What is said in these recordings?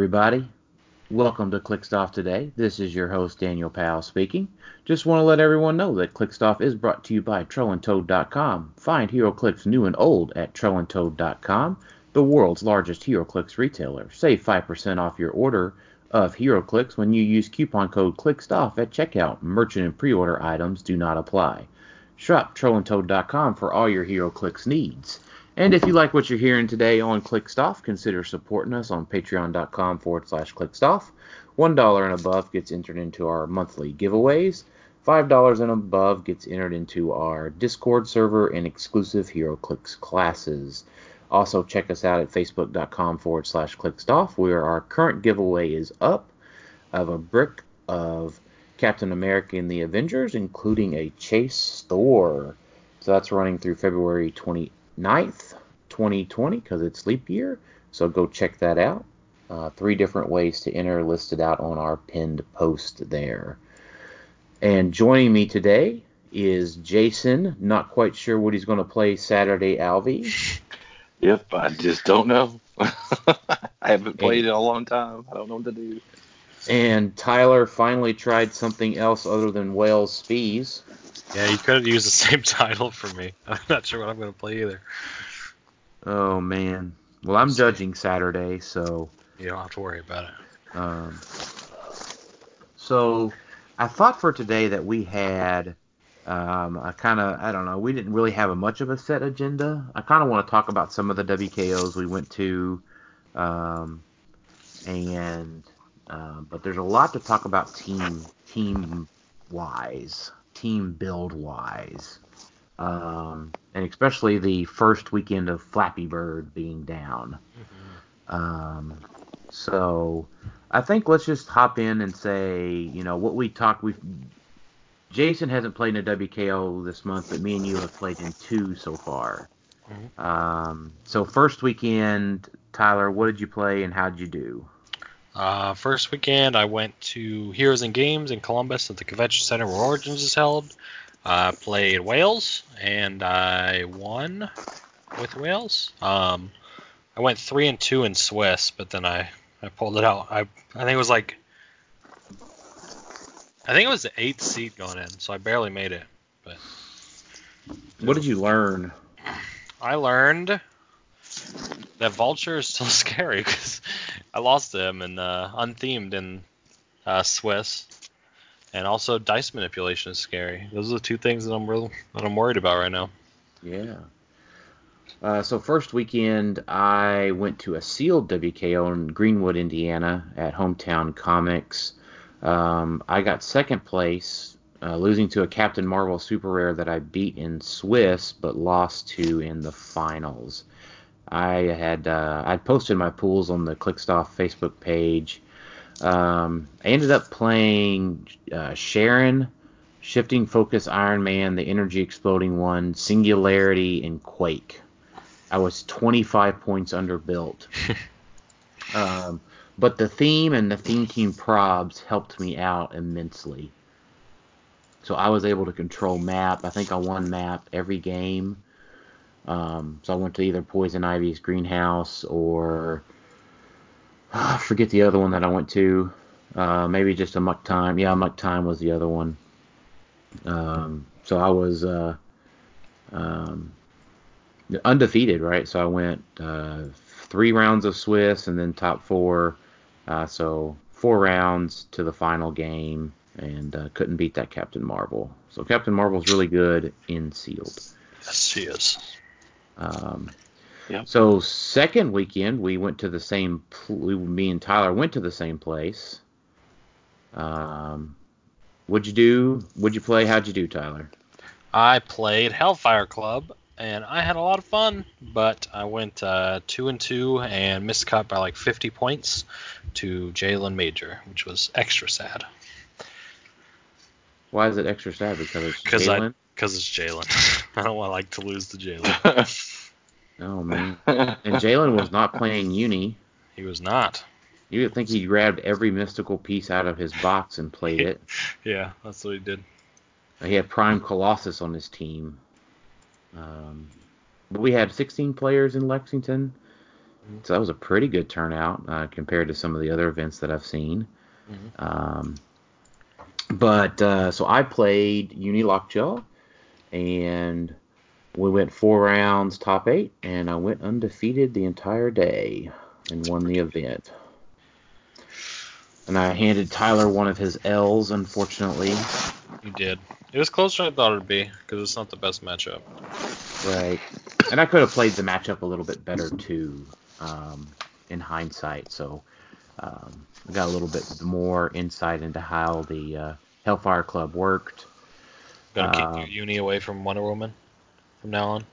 everybody. Welcome to Clickstuff today. This is your host, Daniel Powell, speaking. Just want to let everyone know that Clickstuff is brought to you by TrollandToad.com. Find HeroClix new and old at TrollandToad.com, the world's largest HeroClix retailer. Save 5% off your order of HeroClix when you use coupon code ClickStuff at checkout. Merchant and pre-order items do not apply. Shop TrollandToad.com for all your HeroClix needs. And if you like what you're hearing today on ClickStuff, consider supporting us on patreon.com forward slash ClickStuff. $1 and above gets entered into our monthly giveaways. $5 and above gets entered into our Discord server and exclusive HeroClix classes. Also, check us out at facebook.com forward slash ClickStuff, where our current giveaway is up of a brick of Captain America and the Avengers, including a Chase Thor. So that's running through February 29th, 2020, because it's leap year. So go check that out. Uh, three different ways to enter listed out on our pinned post there. And joining me today is Jason. Not quite sure what he's going to play Saturday, Alvy. Yep, I just don't know. I haven't played in a long time. I don't know what to do. And Tyler finally tried something else other than Whales Fees. Yeah, you could have used the same title for me. I'm not sure what I'm going to play either. Oh man. Well, I'm judging Saturday, so You don't have to worry about it. um, so I thought for today that we had um, a kind of I don't know we didn't really have a much of a set agenda. I kind of want to talk about some of the WKOs we went to, um, and um, but there's a lot to talk about team team wise, team build wise, um, and especially the first weekend of Flappy Bird being down. Um, so I think let's just hop in and say, you know, what we talked. We Jason hasn't played in a WKO this month, but me and you have played in two so far. Mhm. Um, so first weekend, Tyler, what did you play and how did you do? Uh, first weekend, I went to Heroes and Games in Columbus at the Convention Center where Origins is held. I played Wales, and I won with Wales. Um, I went three and two in Swiss, but then I, I pulled it out. I I think it was like I think it was the eighth seed going in, so I barely made it. But What did you learn? I learned that Vulture is still scary because I lost him in uh, unthemed in uh, Swiss, and also dice manipulation is scary. Those are the two things that I'm real that I'm worried about right now. Yeah. Uh, so first weekend, I went to a sealed WKO in Greenwood, Indiana, at Hometown Comics. Um, I got second place, uh, losing to a Captain Marvel super rare that I beat in Swiss, but lost to in the finals. I had uh, I posted my pools on the Clickstuff Facebook page. Um, I ended up playing uh, Sharon, Shifting Focus Iron Man, the Energy Exploding One, Singularity, and Quake. I was 25 points underbuilt. um, but the theme and the theme team probs helped me out immensely. So I was able to control map. I think I won map every game. Um, so I went to either Poison Ivy's greenhouse or I forget the other one that I went to. Uh, maybe just a muck time. Yeah, muck time was the other one. Um, so I was uh, um, undefeated, right? So I went uh, three rounds of Swiss and then top four. Uh, so four rounds to the final game, and uh, couldn't beat that Captain Marvel. So Captain Marvel's really good in sealed. Yes, she is. Um, Yep. So second weekend we went to the same. Pl- we, me and Tyler went to the same place. Um, what'd you do? What'd you play? How'd you do, Tyler? I played Hellfire Club, and I had a lot of fun, but I went uh, two and two and missed cut by like 50 points to Jalen Major, which was extra sad Why is it extra sad? Because it's because Jalen. because it's Jalen. I don't want to like to lose to Jalen. Oh man. And Jalen was not playing uni. He was not. You would think he grabbed every mystical piece out of his box and played it. Yeah, that's what he did. He had Prime Colossus on his team. Um, but we had 16 players in Lexington, so that was a pretty good turnout uh, compared to some of the other events that I've seen. Mhm. Um, but uh, so I played Uni Lockjaw, and we went four rounds, top eight, and I went undefeated the entire day and won the event. And I handed Tyler one of his L's, unfortunately. You did. It was closer than I thought it'd be because it's not the best matchup. Right. And I could have played the matchup a little bit better too, um, in hindsight. So um, I got a little bit more insight into how the uh, Hellfire Club worked. Gonna Uh, kick your uni away from Wonder Woman from now on.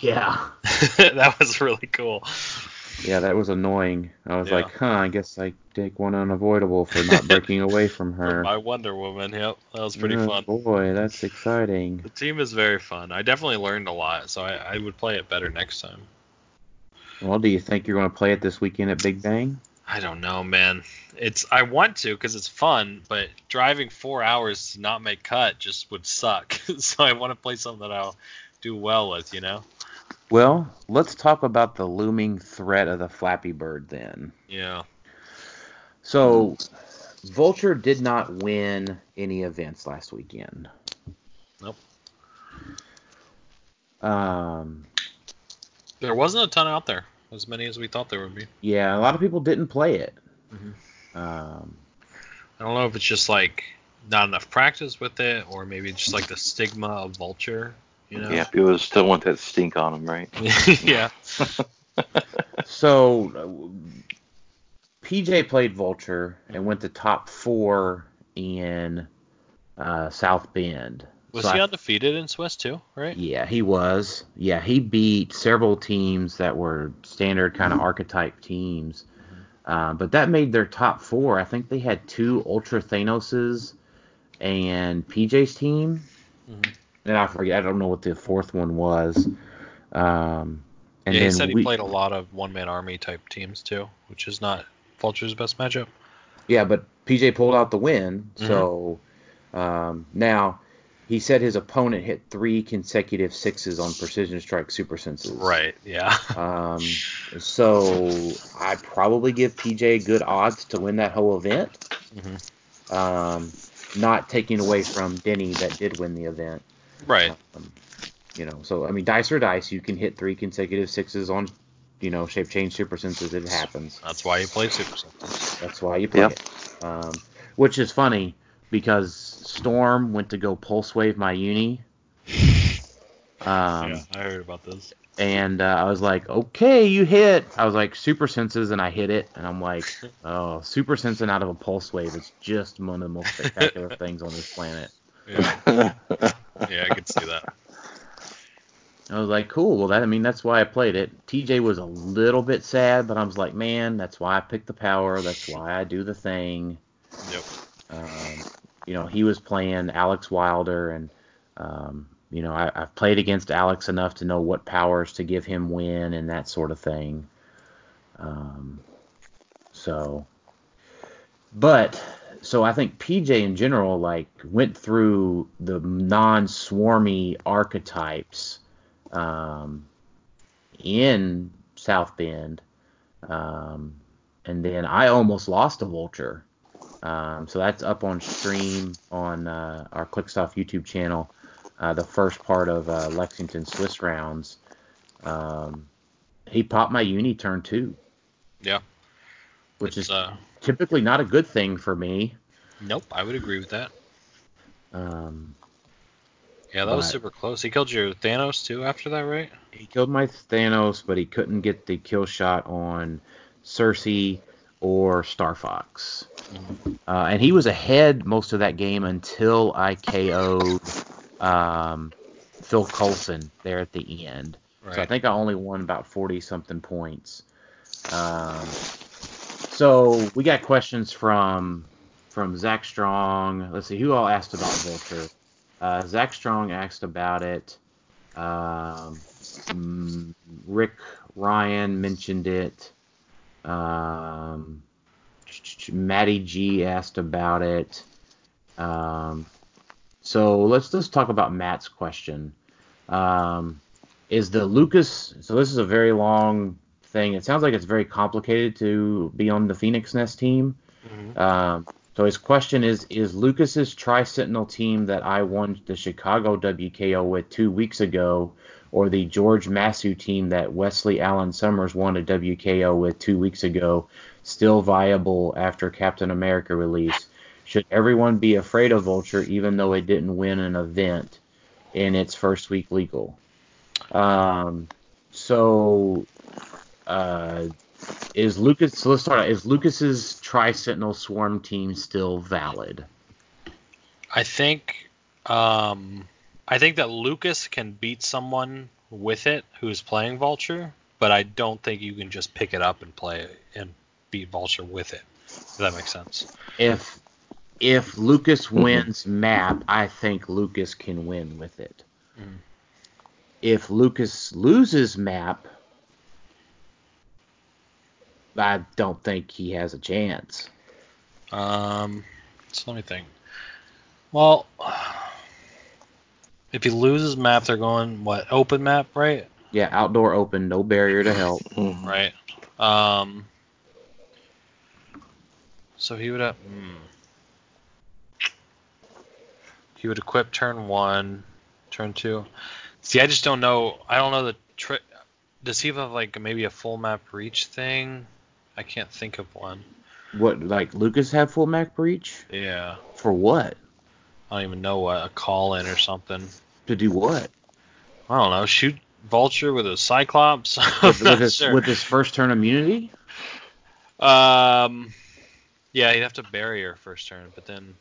Yeah. that was really cool. Yeah, that was annoying. I was Yeah. like, huh, I guess I take one unavoidable for not breaking away from her. My Wonder Woman. Yep, that was pretty Oh, fun. Boy, that's exciting. The team is very fun. I definitely learned a lot, so I, I would play it better next time. Well, do you think you're going to play it this weekend at Big Bang? I don't know, man. It's I want to because it's fun, but driving four hours to not make cut just would suck. so I want to play something that I'll do well with, you know? Well, let's talk about the looming threat of the Flappy Bird then. Yeah. So, Vulture did not win any events last weekend. Nope. Um, There wasn't a ton out there, as many as we thought there would be. yeah, a lot of people didn't play it. Mhm. Um, I don't know if it's just like not enough practice with it, or maybe just like the stigma of vulture, you know? yeah, people still want that stink on them, right? yeah. so, PJ played Vulture and went to top four in uh, South Bend. Was So he I- undefeated in Swiss too, right? Yeah, he was. Yeah, he beat several teams that were standard kind of archetype teams. Uh, but that made their top four. I think they had two Ultra Thanoses and PJ's team. Mhm. And I forget. I don't know what the fourth one was. Um, and yeah, he then said he we, played a lot of one man army type teams too, which is not Vulture's best matchup. Yeah, but PJ pulled out the win. Mhm. So um, now he said his opponent hit three consecutive sixes on precision strike super senses. Right. Yeah. Um, so I probably give PJ good odds to win that whole event. Mm-hmm. Um, not taking away from Denny that did win the event. right. Um, you know, so I mean, dice or dice, you can hit three consecutive sixes on, you know, shape change super senses. It happens. That's why you play Super Senses. That's why you play Yep. it. Um, which is funny because Storm went to go pulse wave my uni. Um, yeah, I heard about this. and uh, I was like, okay, you hit. I was like, super senses, and I hit it, and I'm like, oh, super sensing out of a pulse wave is just one of the most spectacular things on this planet. Yeah, yeah, I could see that. I was like, cool. Well, that I mean, that's why I played it. TJ was a little bit sad, but I was like, man, that's why I picked the power. That's why I do the thing. Yep. Um, you know, he was playing Alex Wilder, and um, you know, I, I've played against Alex enough to know what powers to give him win and that sort of thing. Um, so, but so I think PJ in general like went through the non-swarmy archetypes um, in South Bend, um, and then I almost lost a vulture. Um, so that's up on stream on uh, our Clickstuff YouTube channel. Uh, the first part of uh, Lexington Swiss rounds. Um, he popped my uni turn two, Yeah. which It's, is uh, typically not a good thing for me. nope, I would agree with that. Um, Yeah, that was super close. He killed your Thanos too after that, right? He killed my Thanos, but he couldn't get the kill shot on Cersei or Star Fox. Uh, and he was ahead most of that game until I KO'd um, Phil Coulson there at the end. So I think I only won about 40 something points. Um, so we got questions from from Zach Strong. Let's see who all asked about Vulture. Uh, Zach Strong asked about it. Um, mm, Rick Ryan mentioned it. Um, Matty G asked about it. Um, so let's let's talk about Matt's question. Um, is the Lucas? So this is a very long thing. It sounds like it's very complicated to be on the Phoenix Nest team. Mhm. Um, so his question is: Is Lucas's Tri Sentinel team that I won the Chicago WKO with two weeks ago, or the George Massue team that Wesley Allen Summers won a WKO with two weeks ago, still viable after Captain America release? Should everyone be afraid of Vulture even though it didn't win an event in its first week legal? Um, so, uh, is Lucas? So let's start. Is Lucas's Tri Sentinel Swarm team still valid? I think um I think that Lucas can beat someone with it who's playing Vulture, but I don't think you can just pick it up and play it and beat Vulture with it. Does that make sense? If if Lucas wins map, I think Lucas can win with it. Mhm. If Lucas loses map, I don't think he has a chance. Um so let me think. Well if he loses map they're going what, open map, right? Yeah, outdoor open, no barrier to help. Mhm. Right. Um so he would have hmm. He would equip turn one, turn two. See, I just don't know. I don't know the trick. Does he have like maybe a full map reach thing? I can't think of one. What like Lucas have full map breach Yeah, for what? I don't even know what a call in or something. To do what? I don't know. Shoot Vulture with a Cyclops. With, with his sure. with his first turn immunity? um, yeah, he'd have to barrier first turn, but then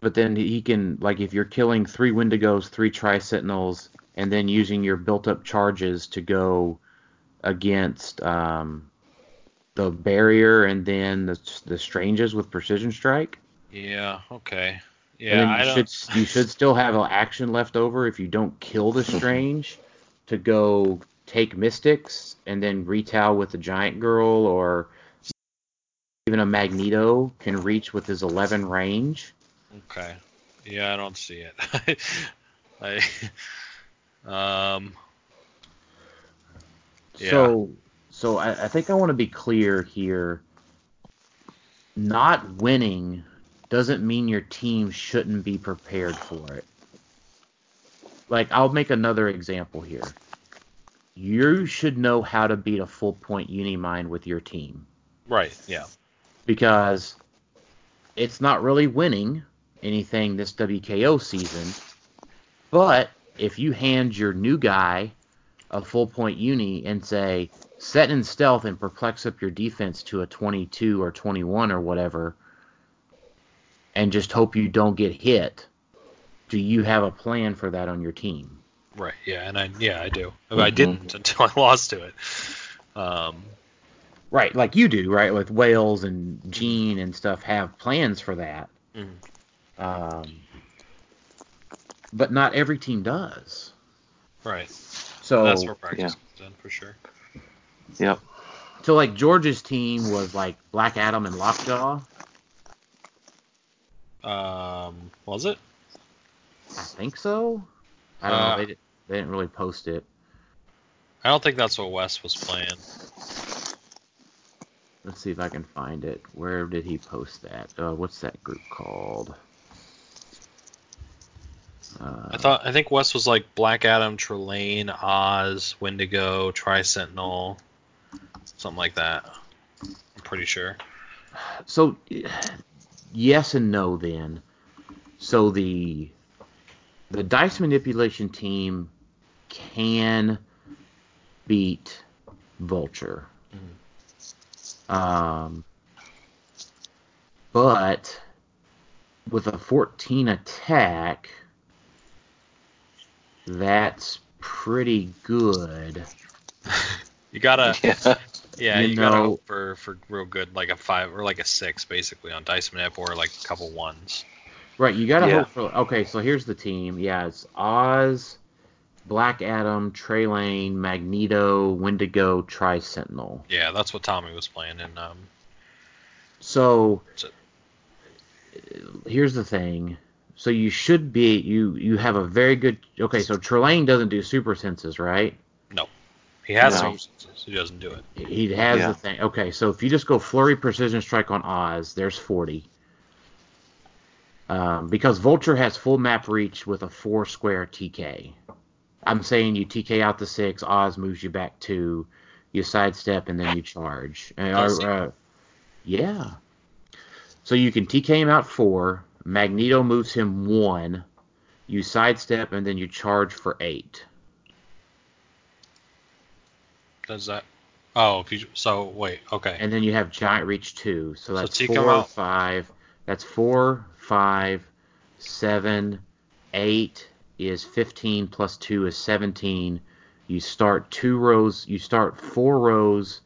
But then he can like if you're killing three Wendigos, three Tri Sentinels, and then using your built up charges to go against um, the barrier and then the the Stranges with precision strike. yeah, okay, yeah. and you should you should still have an action left over if you don't kill the Strange to go take Mystics and then retail with the Giant Girl or even a Magneto can reach with his 11 range. Okay. Yeah, I don't see it. I um Yeah. So, so I, I think I want to be clear here. Not winning doesn't mean your team shouldn't be prepared for it. Like, I'll make another example here. You should know how to beat a full point Unimind with your team right, yeah. because it's not really winning anything this WKO season. But if you hand your new guy a full point uni and say, set in stealth and perplex up your defense to a 22 or 21 or whatever, and just hope you don't get hit, do you have a plan for that on your team? Right, yeah, and I yeah, I do. I Mhm. didn't until I lost to it. Um Right, like you do, right? With Wales and Gene and stuff have plans for that. Mhm. Um, but not every team does. right. So, That's where practice yeah. comes in for sure. Yep. so like George's team was like Black Adam and Lockjaw. Um was it? I think so. I don't Uh, know. They, di- they didn't really post it. I don't think that's what Wes was playing. Let's see if I can find it. Where did he post that? Uh, what's that group called? Uh, I thought I think Wes was like Black Adam, Trelane, Oz, Wendigo, Tri Sentinel, something like that. I'm pretty sure. so. Yes and no. Then, so the the dice manipulation team can beat Vulture. Um, but with a 14 attack, that's pretty good. You gotta, Yeah. Yeah, You you, gotta hope for for real good, like a five or like a six, basically on dice manip or like a couple ones. Right, you gotta Yeah. hope for. Okay, so here's the team. Yeah, it's Oz, Black Adam, Trelane, Magneto, Wendigo, Tri Sentinel. Yeah, that's what Tommy was playing, and um, So So- here's the thing. So you should be you you have a very good. Okay, so Trelane doesn't do super senses, right? He has No. some senses, he doesn't do it. He has Yeah. the thing. Okay, so if you just go flurry precision strike on Oz, there's 40. Um, because Vulture has full map reach with a four square TK. I'm saying you TK out the six, Oz moves you back two, you sidestep, and then you charge. Does or, uh, yeah. So you can TK him out four, Magneto moves him one, you sidestep, and then you charge for eight. Does that? Oh, if you, so wait, okay. and then you have giant reach two. So So that's 'em four, five. That's four, five, seven, eight is fifteen plus two is seventeen. You start two rows. You start four rows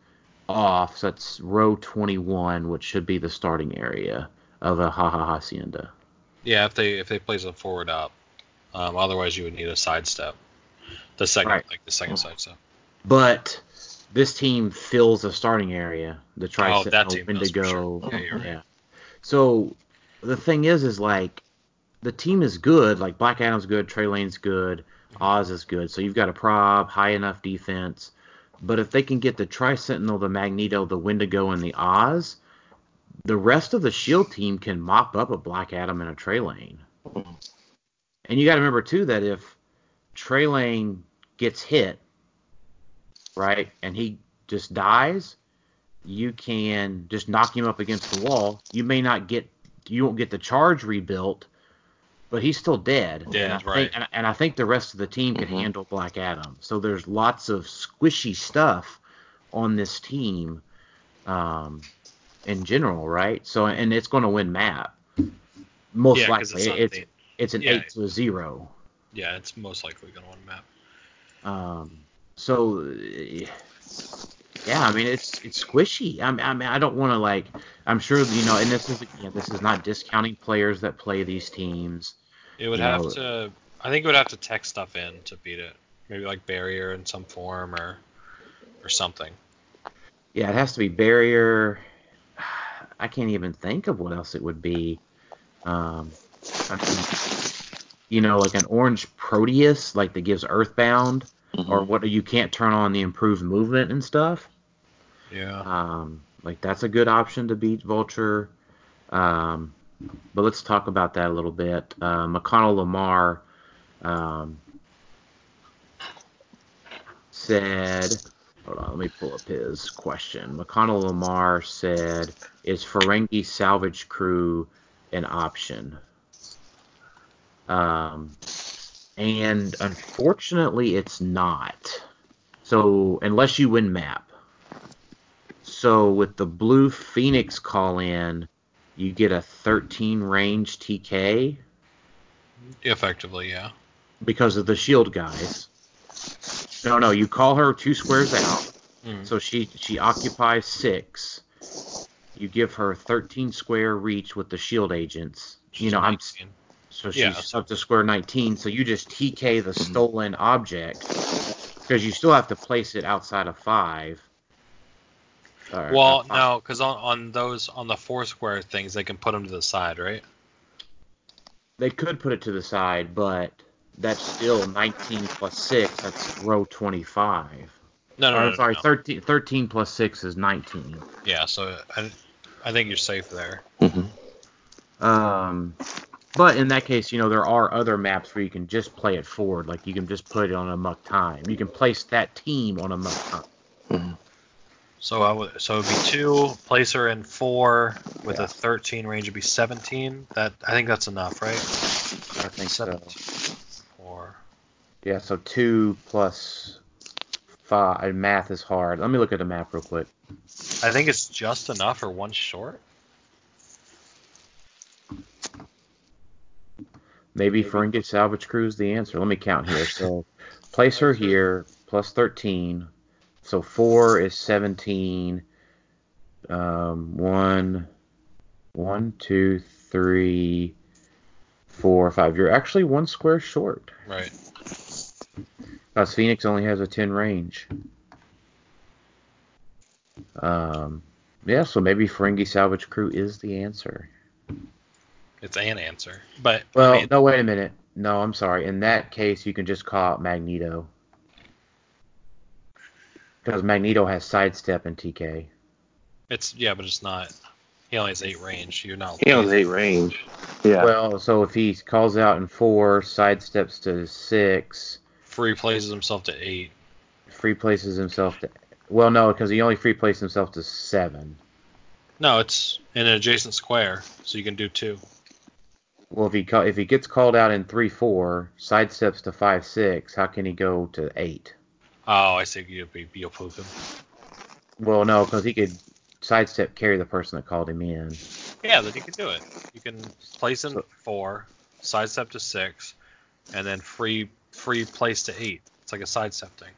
off. So that's row twenty-one, which should be the starting area of a Ha Ha Hacienda. Yeah, if they if they place a forward up, um, otherwise you would need a sidestep. The second, Right. like the second sidestep. But this team fills the starting area. The Tri Oh, that team does for Wendigo. sure. Oh, yeah, you're right. yeah. So the thing is, is like the team is good. Like Black Adam's good, Trelane's good, Oz is good. So you've got a prob, high enough defense. But if they can get the Tri Sentinel, the Magneto, the Wendigo, and the Oz, the rest of the Shield team can mop up a Black Adam and a Trelane. Mm-hmm. And you got to remember too that if Trelane gets hit, right, and he just dies, you can just knock him up against the wall. You may not get, you won't get the charge rebuilt, but he's still dead. Dead, and I right. Think, and, and I think the rest of the team can Mhm. handle Black Adam. So there's lots of squishy stuff on this team, um, in general, right? So and it's going to win map. Most Yeah, 'cause likely, it's not it's the- it's an yeah. eight to a zero. Yeah, it's most likely gonna win map. Um, so uh, yeah, I mean it's it's squishy. I mean, I, mean, I don't want to like. I'm sure you know, and this is again, this is not discounting players that play these teams. It would You have know- to. I think it would have to tech stuff in to beat it. Maybe like barrier in some form or or something. Yeah, it has to be barrier. I can't even think of what else it would be. Um, I mean, you know, like an orange Proteus, like that gives Earthbound, or what you can't turn on the improved movement and stuff. Yeah. Um, like that's a good option to beat Vulture. Um, but let's talk about that a little bit. Uh, McConnell Lamar um, said, hold on, let me pull up his question. McConnell Lamar said, "Is Ferengi Salvage Crew an option?" Um, and unfortunately, it's not. So unless you win map. So with the blue Phoenix call in, you get a 13 range TK Effectively, yeah. because of the shield guys. No, no, you call her two squares out, Mhm. so she she occupies six. You give her 13 square reach with the shield agents. You know, I'm 19. So she's Yeah. up to square 19. So you just TK the stolen object because you still have to place it outside of five. Or- Well, uh, no, because on, on those on the four square things, they can put them to the side, right? They could put it to the side, but that's still 19 plus 6. That's row 25. No, no, or, no, no, sorry, no. 13, 13 plus 6 is 19. Yeah, so I, I think you're safe there. Mhm. Um, but in that case, you know, there are other maps where you can just play it forward. Like, you can just put it on a muck time. You can place that team on a muck time. Mhm. So I would, so it'd be two. Place her in four with a 13 range would be 17. That I think that's enough, right? I think so. Four. Yeah, so two plus five. Math is hard. Let me look at the map real quick. I think it's just enough or one short. Maybe Ferengi Salvage Crew is the answer. Let me count here. So place her here, plus 13. So 4 is 17. Um, 1, 1, 2, 3, 4, 5. You're actually one square short. Right. Because Phoenix only has a 10 range. Um, yeah, so maybe Ferengi Salvage Crew is the answer. It's an answer. But Well, I mean, no, wait a minute. No, I'm sorry. In that case, you can just call out Magneto. Because Magneto has sidestep in TK. it's yeah, but it's not. He only has eight range. You're not. He only has eight range. Yeah. Well, so if he calls out in four, sidesteps to six, Free places himself to eight. free places himself to. Well, no, because he only free places himself to seven. No, it's in an adjacent square, so you can do two. Well, if he if he gets called out in three four, sidesteps to five six, how can he go to eight? Oh, I see. You'll be you'll poop him. Well, no, because he could sidestep carry the person that called him in. Yeah, then you can do it. You can place him So- four, sidestep to six, and then free free place to eight. It's like a sidestep thing.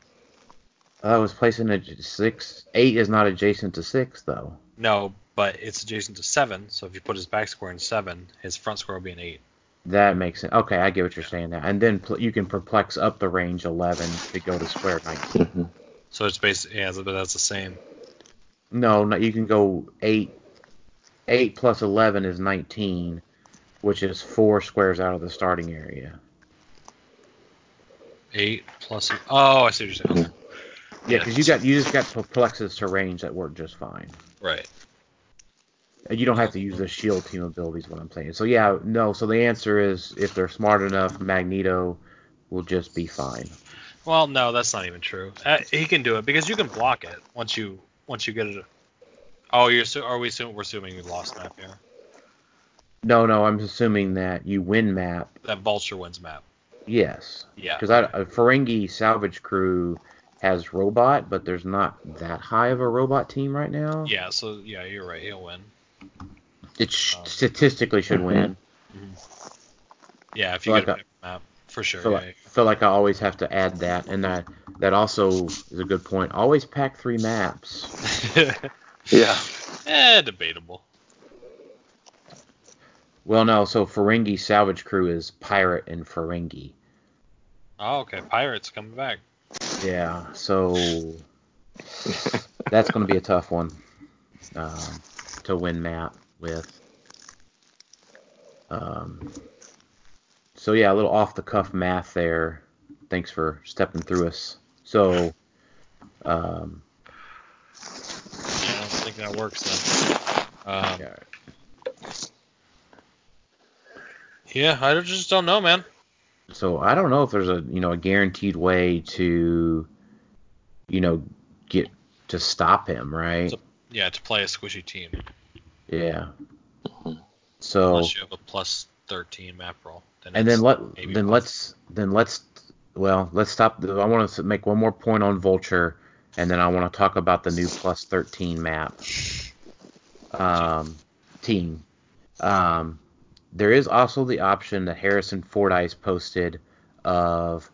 Oh, I was placing a six. Eight is not adjacent to six though. No, but it's adjacent to seven. So if you put his back square in seven, his front square will be an eight. That makes sense. Okay, I get what you're saying now. And then pl- you can perplex up the range 11 to go to square 19. Mhm. So it's basically yeah, but that's the same. No, no, you can go 8. 8 plus 11 is 19, which is four squares out of the starting area. Eight plus. Oh, I see what you're saying. Yeah, because you got you just got perplexes to range that work just fine. Right. And you don't have to use the shield team abilities. What I'm saying. So yeah, no. So the answer is if they're smart enough, Magneto will just be fine. Well, no, that's not even true. Uh, he can do it because you can block it once you once you get it. Oh, you're so are we assuming we're assuming we lost map here? No, no, I'm assuming that you win map. That Vulture wins map. Yes. Yeah. Because I a Ferengi salvage crew has robot, but there's not that high of a robot team right now. Yeah. So yeah, you're right. He'll win. It sh- Um, statistically should win. Yeah, if you Feel get like a map for sure. feel yeah, like, feel like I always have to add that, and that that also is a good point. Always pack three maps. yeah. Yeah. eh, debatable. Well, no, so Ferengi salvage crew is pirate and Ferengi. Oh, okay. Pirates coming back. Yeah, so that's going to be a tough one um, to win map with. Um, so yeah, a little off the cuff math there. Thanks for stepping through us. So, um, Yeah, I don't think that works then. Um, yeah, yeah, I just don't know, man. so I don't know if there's a you know a guaranteed way to, you know, get to stop him, right? So- Yeah, to play a squishy team, Yeah. So unless you have a plus 13 map roll. and then let maybe then possible. let's then let's well let's stop. I want to make one more point on Vulture, and then I want to talk about the new plus thirteen map um, team. Um, there is also the option that Harrison Fordyce posted of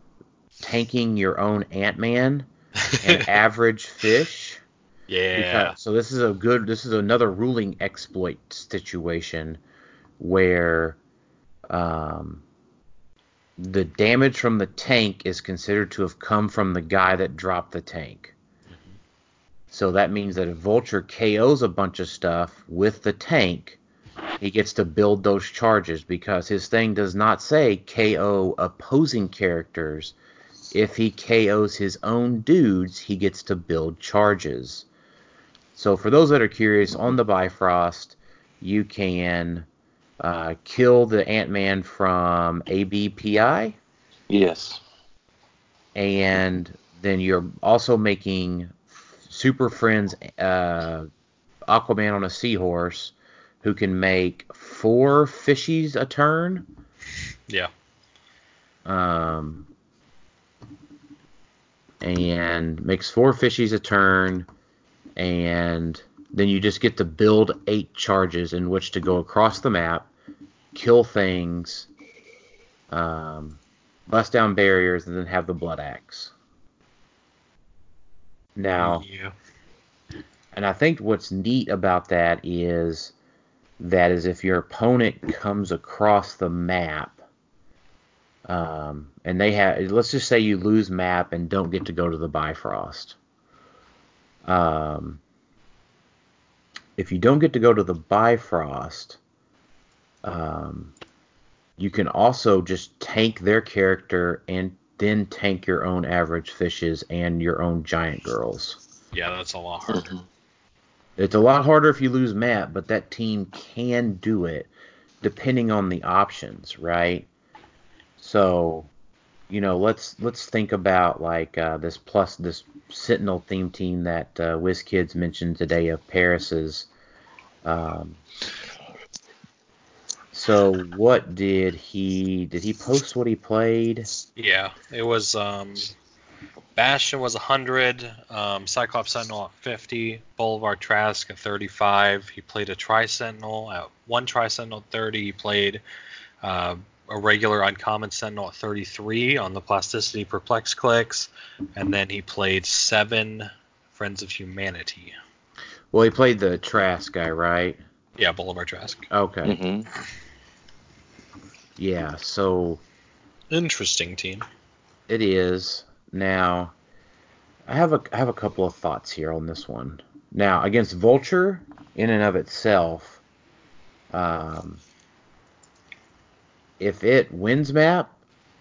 tanking your own Ant Man and average fish. Yeah. Because, so this is a good. This is another ruling exploit situation where um, the damage from the tank is considered to have come from the guy that dropped the tank. So that means that if Vulture KOs a bunch of stuff with the tank, he gets to build those charges because his thing does not say KO opposing characters. If he KOs his own dudes, he gets to build charges. So for those that are curious, on the Bifrost, you can uh, kill the Ant-Man from ABPI, Yes. and then you're also making Super Friends uh, Aquaman on a seahorse, who can make four fishies a turn. Yeah. Um, and makes four fishies a turn, and then you just get to build eight charges in which to go across the map, kill things, um, bust down barriers, and then have the blood axe. Now, Yeah. and I think what's neat about that is that is if your opponent comes across the map, um, and they have, let's just say you lose map and don't get to go to the Bifrost. Um, if you don't get to go to the Bifrost, um, you can also just tank their character and then tank your own average fishes and your own giant girls. Yeah, that's a lot harder. Mhm. It's a lot harder if you lose Matt, but that team can do it depending on the options, right? So, you know, let's let's think about like uh, this plus this Sentinel theme team that uh, WizKids mentioned today of Paris's. Um, so what did he did he post what he played? Yeah, it was um, Bastion was 100, um, Cyclops Sentinel at 50, Bolivar Trask at 35. He played a Tri Sentinel at one Tri Sentinel 30. He played uh, a regular Uncommon Sentinel at 33 on the Plasticity Perplex clicks, and then he played seven Friends of Humanity. Well, he played the Trask guy, right? Yeah, Bolivar Trask. Okay. Mhm. Yeah, so Interesting team. It is. Now, I have a I have a couple of thoughts here on this one. Now, against Vulture, in and of itself, um, if it wins map,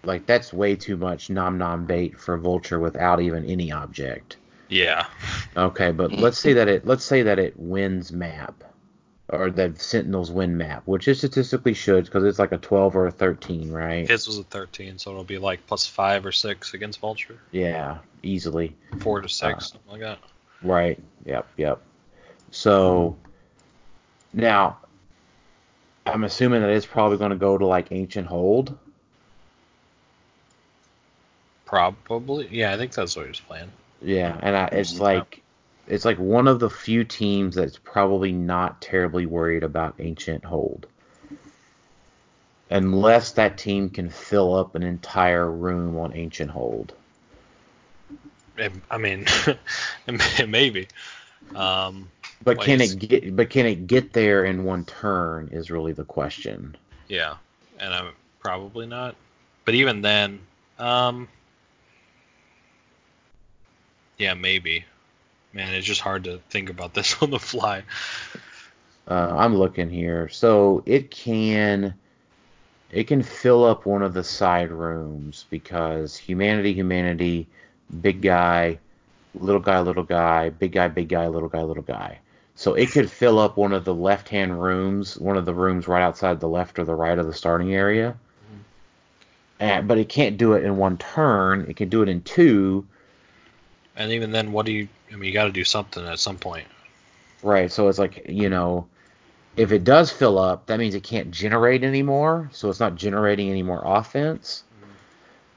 like that's way too much nom nom bait for Vulture without even any object. Yeah. Okay, but let's say that it let's say that it wins map, or that Sentinels win map, which it statistically should because it's like a 12 or a 13, right? His was a 13, so it'll be like plus five or six against Vulture. yeah, easily. Four to six, Uh, something like that. Right. Yep. Yep. So now, I'm assuming that it's probably going to go to like Ancient Hold. Probably. Yeah, I think that's what he was playing. Yeah, and I, it's Mhm. like it's like one of the few teams that's probably not terribly worried about Ancient Hold, unless that team can fill up an entire room on Ancient Hold. It- I mean, maybe. Um, But can it get? But can it get there in one turn? Is really the question. yeah, and I'm probably not. But even then, um, yeah, maybe. Man, it's just hard to think about this on the fly. Uh, I'm looking here. So it can it can fill up one of the side rooms because humanity, humanity, big guy, little guy, little guy, big guy, big guy, little guy, little guy. So it could fill up one of the left hand rooms, one of the rooms right outside the left or the right of the starting area. And, but it can't do it in one turn. It can do it in two. And even then, what do you? I mean, you got to do something at some point. Right. So it's like, you know, if it does fill up, that means it can't generate anymore. So it's not generating any more offense.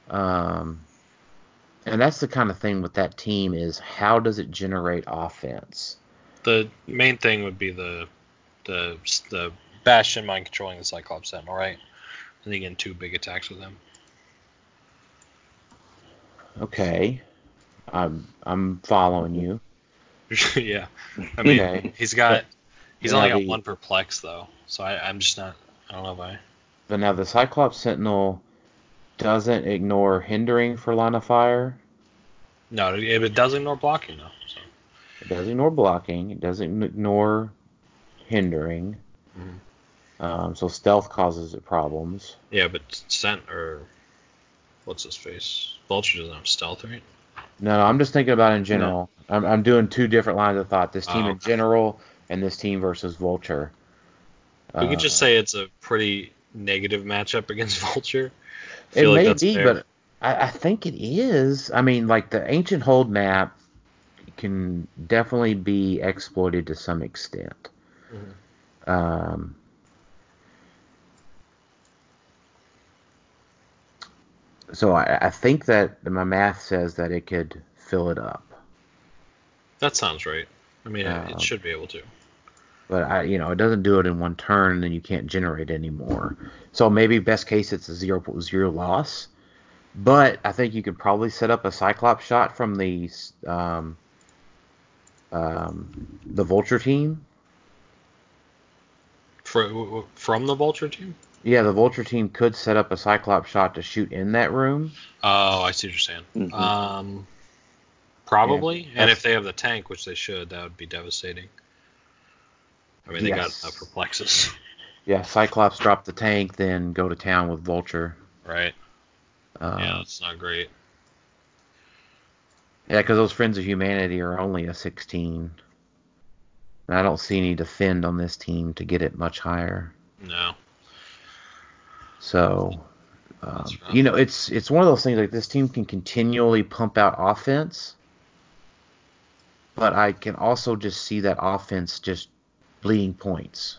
Um, and that's the kind of thing with that team is how does it generate offense? The main thing would be the the the Bastion mind controlling the Cyclops Sentinel, right? And then getting two big attacks with them. Okay. I'm I'm following you. yeah. I mean, Okay. he's got he's only got the- one perplex though, so I, I'm just not. I don't know if I. But now the Cyclops Sentinel doesn't ignore hindering for line of fire. No, it, it does ignore blocking though. It doesn't ignore blocking. It doesn't ignore hindering. Mhm. Um, so stealth causes it problems. Yeah, but Sent or what's his face? Vulture doesn't have stealth, right? No, no, I'm just thinking about in general. I'm, I'm doing two different lines of thought. This team Oh, in general and this team versus Vulture. We could just Uh, say it's a pretty negative matchup against Vulture. It like may be, fair. but I, I think it is. I mean, like the ancient hold map can definitely be exploited to some extent. Mhm. Um, so I, I think that my math says that it could fill it up. That sounds right. I mean, it, Um, it should be able to. But I, you know, it doesn't do it in one turn, and then you can't generate anymore. So maybe best case it's a zero zero loss. But I think you could probably set up a Cyclops shot from the um, um, the Vulture team. For, from the Vulture team? Yeah, the Vulture team could set up a Cyclops shot to shoot in that room. Oh, I see what you're saying. Mhm. Um, probably. and if they have the tank, which they should, that would be devastating. I mean, they Yes. got uh, perplexes, Yeah, Cyclops drop the tank, then go to town with Vulture. right? Uh, yeah, that's not great. Yeah, because those Friends of Humanity are only a 16. And I don't see any defend on this team to get it much higher. No. So, um, you know, it's it's one of those things like this team can continually pump out offense, but I can also just see that offense just bleeding points.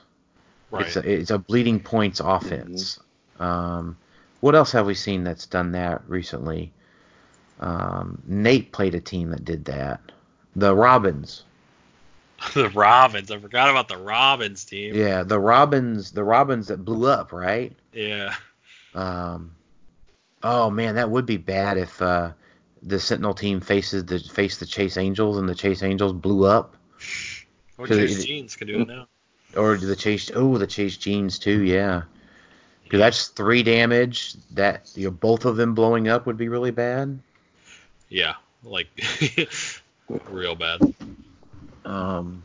Right. It's a, it's a bleeding points offense. Um, what else have we seen that's done that recently? Um, Nate played a team that did that. The Robins. the Robins. I forgot about the Robins team. Yeah, the Robins. The Robins that blew up, right? Yeah. Um, oh man, that would be bad if uh, the Sentinel team faces the faced the Chase Angels and the Chase Angels blew up, Or Chase it- Jeans can do it now. or the Chase. Oh, the Chase Jeans too. Yeah, because that's three damage. That you know, both of them blowing up would be really bad. Yeah. Like, real bad. Um,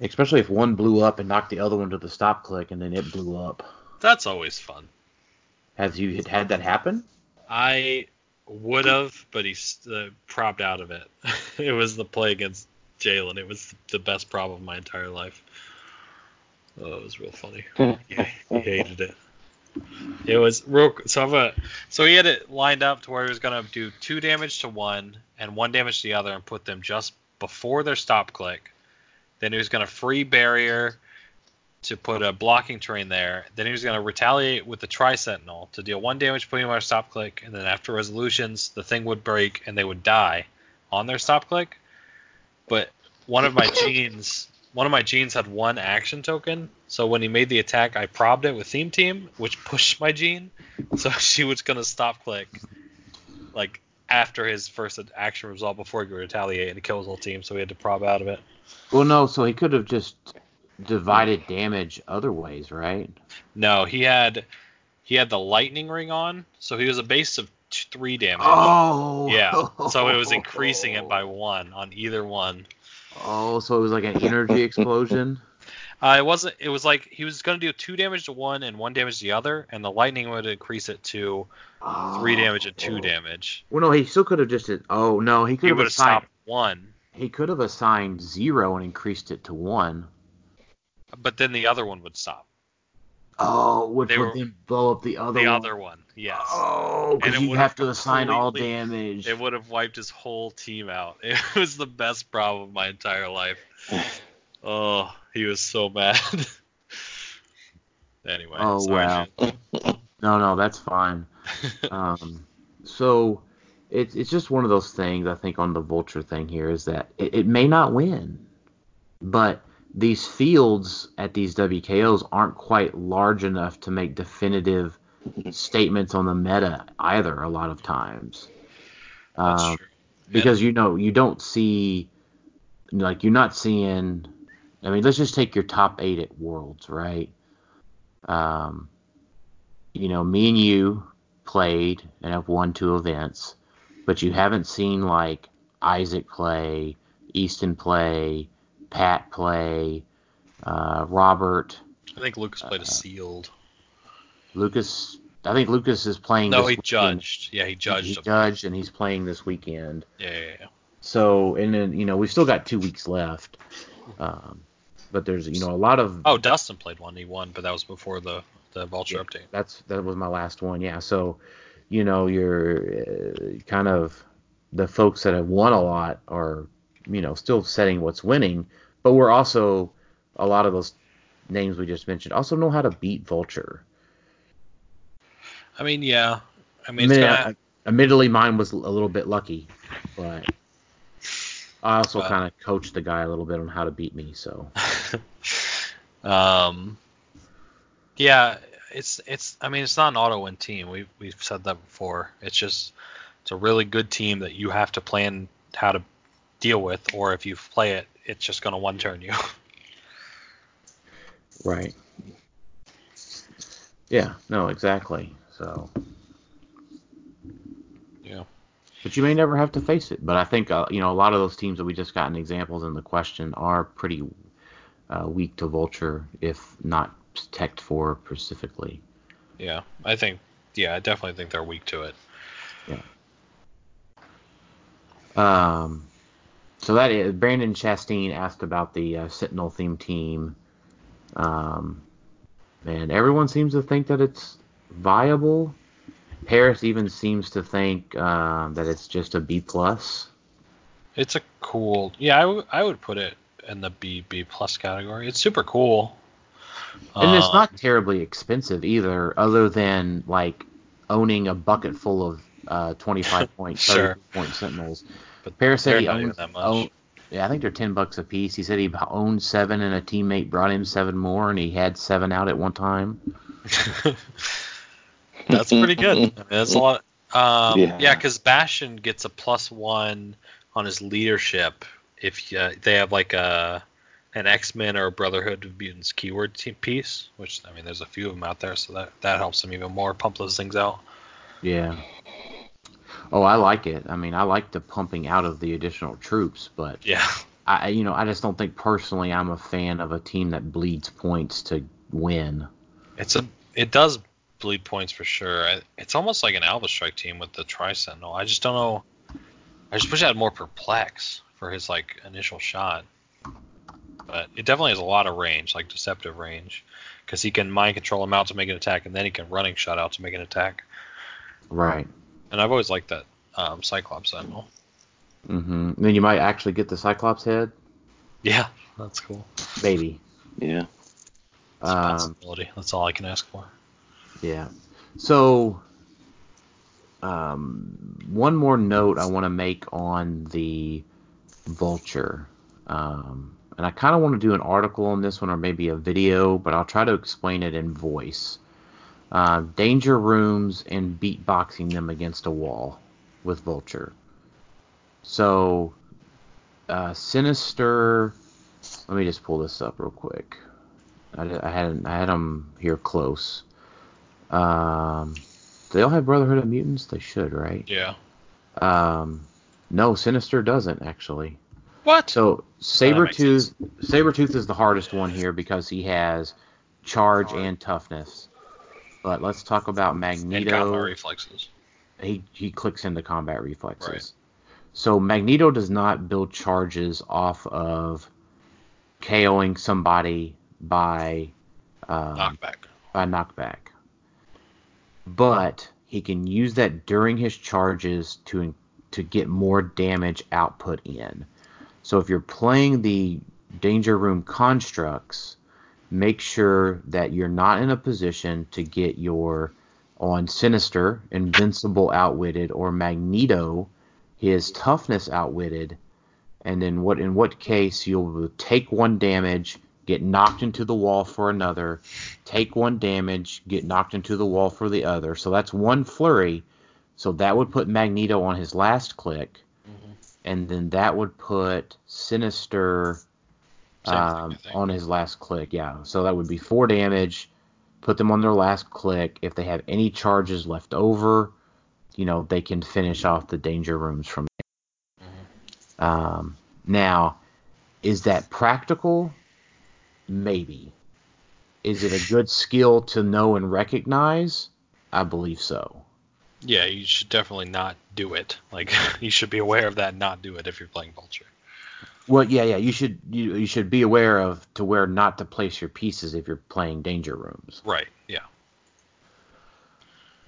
especially if one blew up and knocked the other one to the stop click and then it blew up. That's always fun. Have you had that happen? I would have, but he's uh, propped out of it. it was the play against Jalen. It was the best prop of my entire life. Oh, it was real funny. yeah, he hated it. It was real. So I've a, so he had it lined up to where he was gonna do two damage to one and one damage to the other, and put them just before their stop click. Then he was gonna free barrier to put a blocking terrain there. Then he was going to retaliate with the Tri Sentinel to deal one damage, putting them on a stop click, and then after resolutions, the thing would break and they would die on their stop click. But one of my genes, one of my genes had one action token, so when he made the attack, I probed it with Theme Team, which pushed my gene, so she was going to stop click, like after his first action result before he could retaliate and kill his whole team, so he had to prob out of it. Well, no. So he could have just divided damage other ways, right? No, he had he had the lightning ring on, so he was a base of t- three damage. Oh. Yeah, so it was increasing it by one on either one. Oh, so it was like an energy explosion. Uh, it wasn't. It was like he was gonna do two damage to one and one damage to the other, and the lightning would increase it to three damage and two damage. Well, no, he still could have just. Did, oh no, he He could have have assigned. stopped one, He could have assigned zero and increased it to one. but then the other one would stop. Oh, which They would were- then blow up the other The one. other one, yes. Oh, And because you would've to assign all damage. It would have wiped his whole team out. It was the best problem of my entire life. Oh, he was so mad. anyway. Oh, sorry, wow. No, no, that's fine. um, so it's it's just one of those things. I think on the vulture thing here is that it, it may not win, but these fields at these WKOs aren't quite large enough to make definitive statements on the meta either. A lot of times, That's Um, true. because you know you don't see like you're not seeing I mean let's just take your top 8 at worlds right um you know me and you played and have won two events but you haven't seen like Isaac play Easton play Pat play uh, Robert I think Lucas uh, played a sealed. Lucas I think Lucas is playing No, he weekend. judged. Yeah, he judged he him. judged and he's playing this weekend Yeah, yeah, yeah. So, and then, you know, we've still got two weeks left. Um, but there's, you know, a lot of. Oh, Dustin played one. He won, but that was before the the Vulture Yeah. update. That's that was my last one. Yeah. So, you know, you're uh, kind of the folks that have won a lot are, you know, still setting what's winning. But we're also a lot of those names we just mentioned also know how to beat Vulture. I mean, yeah. I I mean, mean, it's I, gonna, Admittedly, mine was a little bit lucky, but I also kind of coached the guy a little bit on how to beat me. So Um, yeah, it's it's. I mean, it's not an auto win team. We we've said that before. It's just it's a really good team that you have to plan how to deal with, or if you play it, it's just gonna one turn you. right. Yeah. No. Exactly. So. yeah. But you may never have to face it. But I think uh, you know a lot of those teams that we just gotten examples in the question are pretty uh, weak to vulture, if not tech for specifically. Yeah, I think. Yeah, I definitely think they're weak to it. Yeah. Um, so that is Brandon Chastain asked about the uh, Sentinel theme team. Um, and everyone seems to think that it's viable. Paris even seems to think uh, that it's just a B plus. It's a cool. Yeah, I, w- I would put it in the B B plus category. It's super cool. And it's not terribly expensive either, other than like owning a bucket full of uh, 25 point, 30 Sure. point Sentinels. But Paris said he owns. that much. own- yeah, I think they're 10 bucks a piece. He said he owned seven, and a teammate brought him seven more, and he had seven out at one time. That's pretty good. I mean, that's a lot. Um, Yeah. yeah, because Bastion gets a plus one on his leadership if uh, they have like a an X Men or a Brotherhood of Mutants keyword piece. Which I mean, there's a few of them out there, so that that helps them even more pump those things out. Yeah. Oh, I like it. I mean, I like the pumping out of the additional troops, but Yeah, I, you know, I just don't think personally I'm a fan of a team that bleeds points to win. it's a it does bleed points for sure. I- It's almost like an Alpha Strike team with the Tri Sentinel. I just don't know. I just wish I had more perplex for his like initial shot. But it definitely has a lot of range, like deceptive range, because he can mind control him out to make an attack, and then he can running shot out to make an attack. Right. And I've always liked that um, Cyclops Sentinel. Mm hmm Then you might actually get the Cyclops head, Yeah, that's cool. maybe. Yeah. It's a Um, possibility. That's all I can ask for. Yeah. So, um, one more note I want to make on the Vulture. Um, and I kind of want to do an article on this one or maybe a video, but I'll try to explain it in voice. Uh, danger rooms and beatboxing them against a wall with Vulture. So, uh, Sinister. Let me just pull this up real quick. I, I had I had them here close. Um, they all have Brotherhood of Mutants? They should, right? Yeah. Um, no, Sinister doesn't actually. What? So makes Sabretooth, Sabretooth is the hardest one here because he has charge Charge. and toughness. But let's talk about and combat Magneto. reflexes. He he clicks into combat reflexes. Right. So Magneto does not build charges off of KOing somebody by um, Knockback. by knockback. But he can use that during his charges to to get more damage output in. So if you're playing the danger room constructs, make sure that you're not in a position to get your on Sinister, Invincible outwitted, or Magneto, his toughness outwitted, and then what in what case you'll take one damage, get knocked into the wall for another, take one damage, get knocked into the wall for the other. So that's one flurry. So that would put Magneto on his last click, Mhm. and then that would put Sinister thing, um, on his last click. Yeah. So that would be four damage. Put them on their last click. If they have any charges left over, you know they can finish off the danger rooms from there. Mm-hmm. Um, now, is that practical? Maybe. Is it a good skill to know and recognize? I believe so. Yeah, you should definitely not do it. Like you should be aware of that. and Not do it if you're playing Vulture. Well, yeah, yeah. You should you, you should be aware of to where not to place your pieces if you're playing danger rooms. Right. Yeah.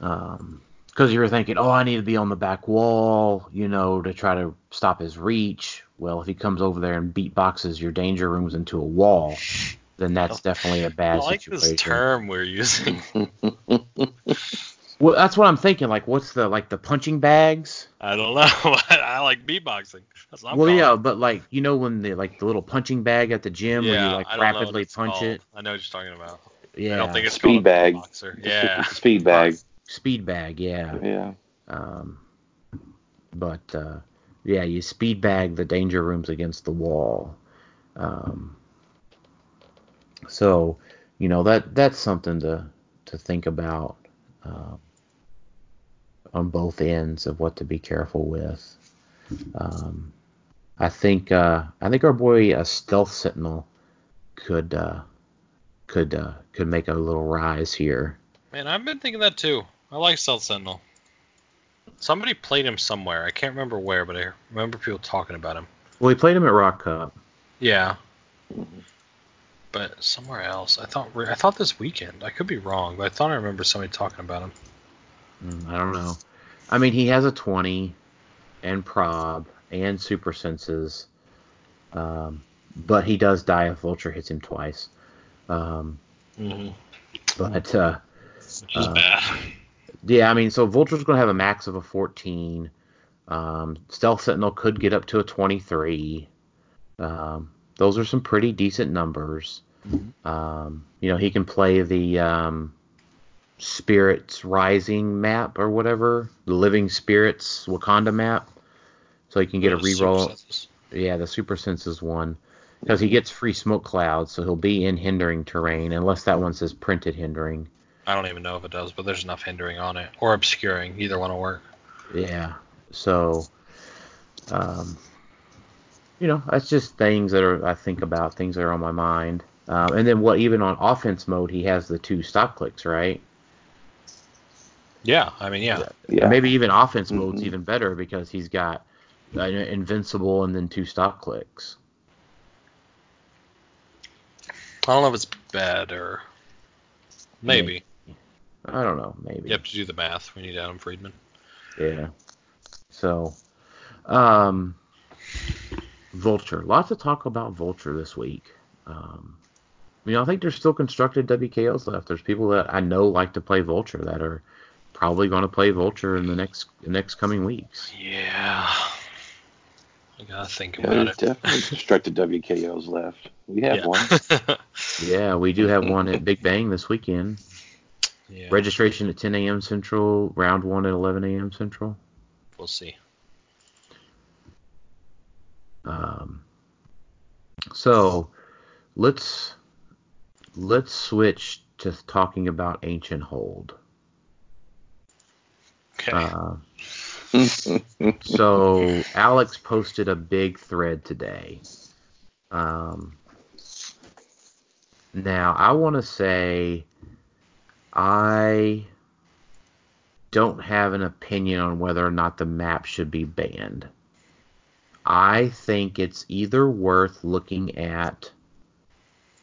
Um, because you were thinking, oh, I need to be on the back wall, you know, to try to stop his reach. Well, if he comes over there and beatboxes your danger rooms into a wall, then that's definitely a bad I like situation. this term we're using. Well, that's what I'm thinking. Like, what's the like the punching bags? I don't know. I like beatboxing. That's what I'm well, calling yeah, but like you know when the like the little punching bag at the gym where you like I don't know what rapidly punch called. it. I know what you're talking about. Yeah. I don't think it's Speed a bag. beatboxer. It's a- Yeah. speed bag. speed bag. Yeah. Yeah. Um, but uh, yeah, you speed bag the danger rooms against the wall. Um, so you know that that's something to to think about um, on both ends of what to be careful with. Um, I think uh, I think our boy uh, Stealth Sentinel could uh, could uh, could make a little rise here. Man, I've been thinking that too. I like Stealth Sentinel. Somebody played him somewhere. I can't remember where, but I remember people talking about him. Well, he played him at Rock Cup. Yeah. But somewhere else. I thought I thought this weekend. I could be wrong, but I thought I remember somebody talking about him. Mm, I don't know. I mean, he has a 20 and prob and super senses, um, but he does die if Vulture hits him twice. Um, Mm-hmm. but uh, Which is Uh, bad. Yeah, I mean, so Vulture's going to have a max of a 14. Um, Stealth Sentinel could get up to a 23. Um, those are some pretty decent numbers. Um, you know, he can play the um, Spirits Rising map or whatever, the Living Spirits Wakanda map. So he can get a reroll. Yeah, the Super Senses one. Because he gets free smoke clouds, so he'll be in hindering terrain, unless that one says printed hindering. I don't even know if it does, but there's enough hindering on it or obscuring. Either one will work. Yeah. So, um, you know, that's just things that are I think about, things that are on my mind. Um, and then what? Even on offense mode, he has the two stop clicks, right? Yeah, I mean, yeah. Yeah. Maybe even offense mode's Mhm. even better because he's got uh, invincible and then two stop clicks. I don't know if it's better. or maybe. I don't know, maybe. You have to do the math. We need Adam Friedman. Yeah. So, um, Vulture. Lots of talk about Vulture this week. Um, you know, I think there's still constructed WKOs left. There's people that I know like to play Vulture that are probably going to play Vulture in the next the next coming weeks. Yeah. I gotta think Yeah, about there's it. definitely constructed WKOs left. We have yeah. one. Yeah, we do have one at Big Bang this weekend. Yeah. Registration at 10 a.m. Central. Round one at 11 a.m. Central. We'll see. Um, so let's let's switch to talking about Ancient Hold. Okay. Uh, so Alex posted a big thread today. Um, now I want to say I don't have an opinion on whether or not the map should be banned. I think it's either worth looking at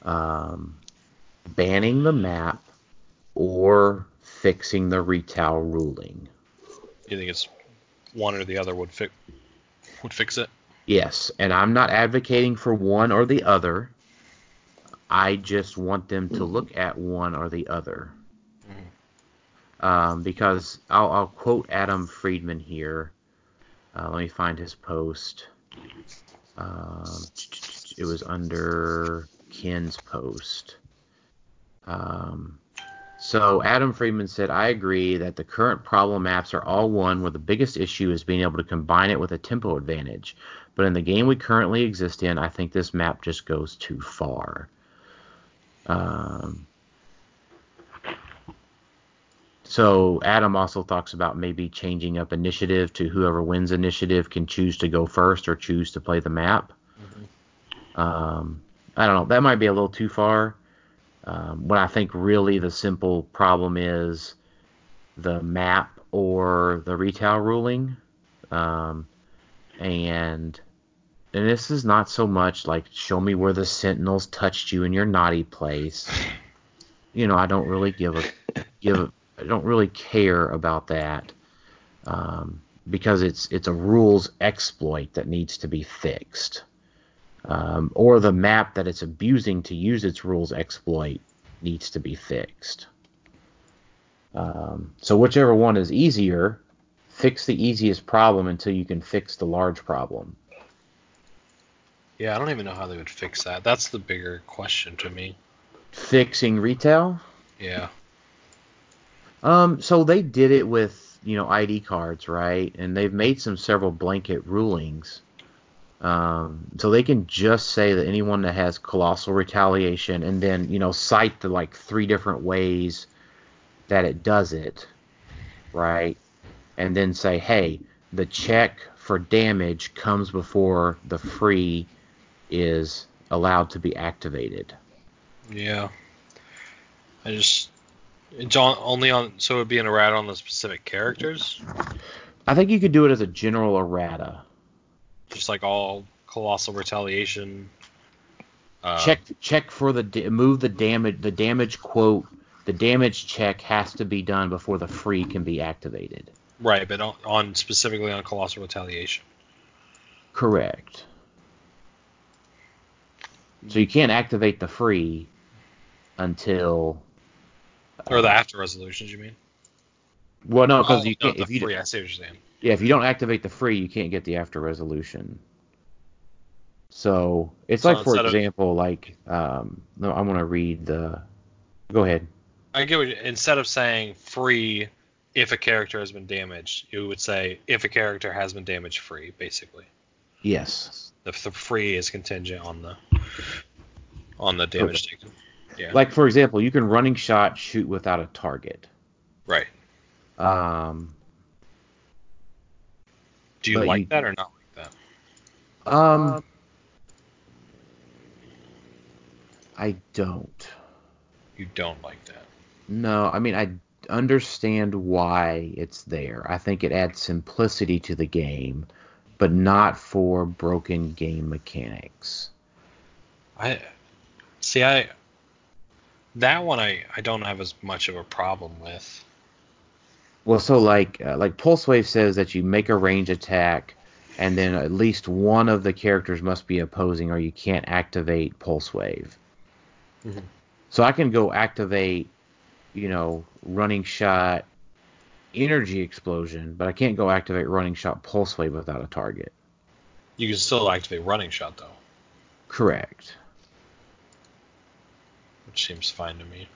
um, banning the map or fixing the retail ruling. you think it's one or the other would fix would fix it? Yes, and I'm not advocating for one or the other. I just want them to look at one or the other. Um, because I'll, I'll quote Adam Friedman here. Uh, let me find his post. Um, it was under Ken's post. Um, so Adam Friedman said, I agree that the current problem maps are all one where the biggest issue is being able to combine it with a tempo advantage. But in the game we currently exist in, I think this map just goes too far. Um, so Adam also talks about maybe changing up initiative to whoever wins initiative can choose to go first or choose to play the map. Um, I don't know. That might be a little too far. Um, what I think really the simple problem is the map or the retail ruling. Um, and and this is not so much like show me where the sentinels touched you in your naughty place. You know, I don't really give a give a, I don't really care about that um, because it's it's a rules exploit that needs to be fixed, um, or the map that it's abusing to use its rules exploit needs to be fixed. Um, so whichever one is easier, fix the easiest problem until you can fix the large problem. Yeah, I don't even know how they would fix that. That's the bigger question to me. Fixing retail. Yeah. Um, so they did it with you know ID cards, right? And they've made some several blanket rulings. Um, so they can just say that anyone that has colossal retaliation, and then you know cite the like three different ways that it does it, right? And then say, hey, the check for damage comes before the free is allowed to be activated. Yeah. I just it's only on so it would be an errata on the specific characters, I think you could do it as a general errata. just like all colossal retaliation. Uh, check check for the move the damage the damage quote the damage check has to be done before the free can be activated. Right, but on, on specifically on colossal retaliation. Correct. So you can't activate the free until Or the after resolutions, you mean? well no because Oh, you no, can't the if you free, I see what you're saying. yeah if you don't activate the free you can't get the after resolution. So it's So like for instead of- example like um no I want to read the go ahead. I get what you, instead of saying free if a character has been damaged, you would say if a character has been damaged free, basically. Yes. The, the free is contingent on the on the damage taken. Yeah. Like for example, you can running shot shoot without a target. right. Um Do you like you- that or not like that? Um, I don't. You don't like that. No, I mean I understand why it's there. I think it adds simplicity to the game, but not for broken game mechanics. I see. I that one I I don't have as much of a problem with. Well, so like uh, like Pulse Wave says that you make a range attack, and then at least one of the characters must be opposing, or you can't activate Pulse Wave. Mhm. So I can go activate, you know, running shot, energy explosion, but I can't go activate running shot Pulse Wave without a target. You can still activate running shot though, Correct. Which seems fine to me.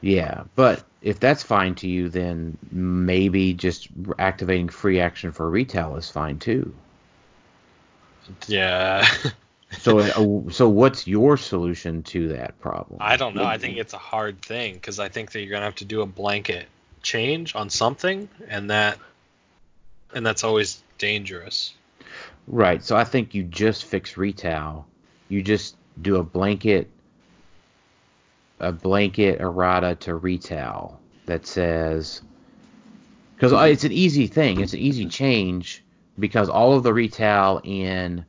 Yeah, but if that's fine to you, then maybe just activating free action for retail is fine too. Yeah. So, uh, so what's your solution to that problem? I don't know. I think it's a hard thing because I think that you're gonna have to do a blanket change on something, and that and that's always dangerous. Right. So I think you just fix retail. You just do a blanket a blanket errata to retail that says because it's an easy thing. It's an easy change because all of the retail in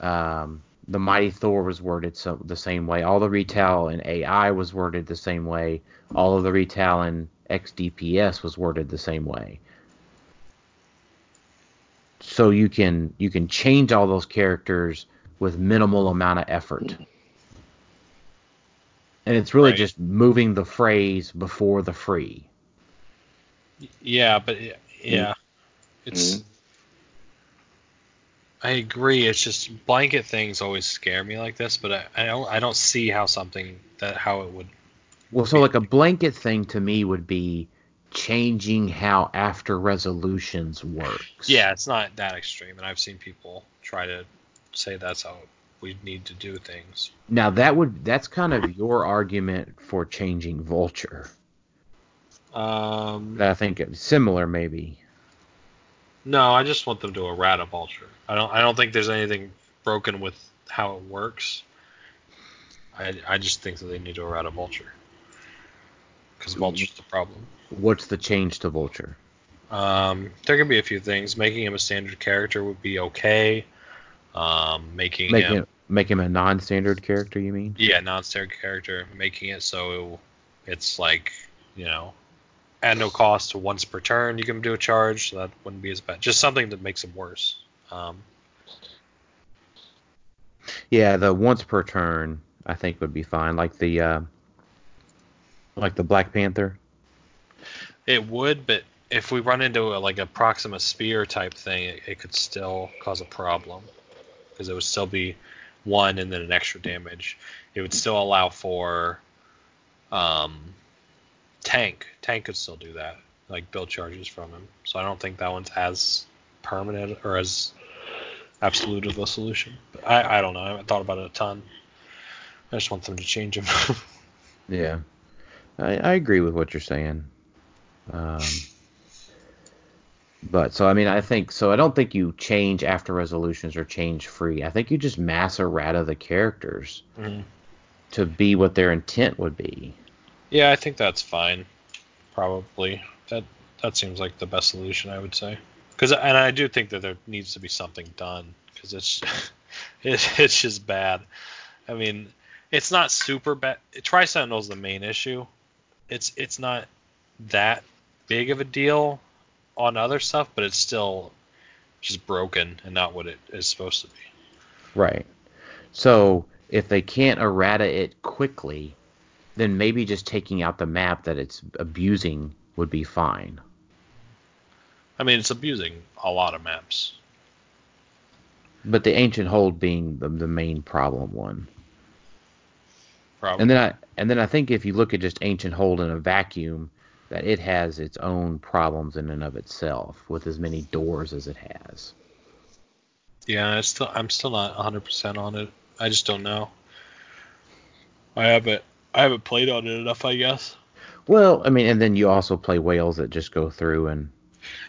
um, the Mighty Thor was worded so the same way. All the retail in AI was worded the same way. All of the retail in XDPS was worded the same way. So you can you can change all those characters with minimal amount of effort. And it's really Right. just moving the phrase before the free. Yeah, but it- yeah, it's. Mhm. I agree. It's just blanket things always scare me like this, but I, I don't I don't see how something that how it would. Well, so like a blanket thing to me would be changing how after resolutions works. Yeah, it's not that extreme, and I've seen people try to say that's how we need to do things. Now that would that's kind of your argument for changing Vulture. Um, That I think it's similar maybe. no, I just want them to errata vulture. I don't I don't think there's anything broken with how it works. I I just think that they need to errata vulture because vulture's the problem. What's the change to Vulture? Um, there could be a few things. Making him a standard character would be okay. Um, making Make him, him make him a non-standard character, you mean? yeah, non-standard character, making it so it's like you know, at no cost, once per turn you can do a charge. So that wouldn't be as bad. Just something that makes him worse. Um, Yeah, the once per turn I think would be fine. Like the uh, Like the Black Panther. It would, but if we run into a, like a Proxima Spear type thing, it, it could still cause a problem because it would still be one and then an extra damage. It would still allow for um, tank. Tank could still do that, like build charges from him. So I don't think that one's as permanent or as absolute of a solution. But I, I don't know. I haven't thought about it a ton. I just want them to change him. Yeah, I, I agree with what you're saying. Um, but so I mean, I think so. I don't think you change after resolutions or change free. I think you just mass errata the characters Mhm. to be what their intent would be. Yeah, I think that's fine. Probably that that seems like the best solution. I would say. Because and I do think that there needs to be something done because it's it, it's just bad. I mean, it's not super bad. Tri Sentinel's the main issue. It's it's not that big of a deal on other stuff, but it's still just broken and not what it is supposed to be. Right. So if they can't errata it quickly, then maybe just taking out the map that it's abusing would be fine. I mean, it's abusing a lot of maps. But the ancient hold being the, the main problem one. Probably. And then I and then I think if you look at just ancient hold in a vacuum, that it has its own problems in and of itself with as many doors as it has. Yeah, it's still I'm still not 100% on it. I just don't know. I haven't I haven't played on it enough, I guess. Well, I mean, and then you also play whales that just go through and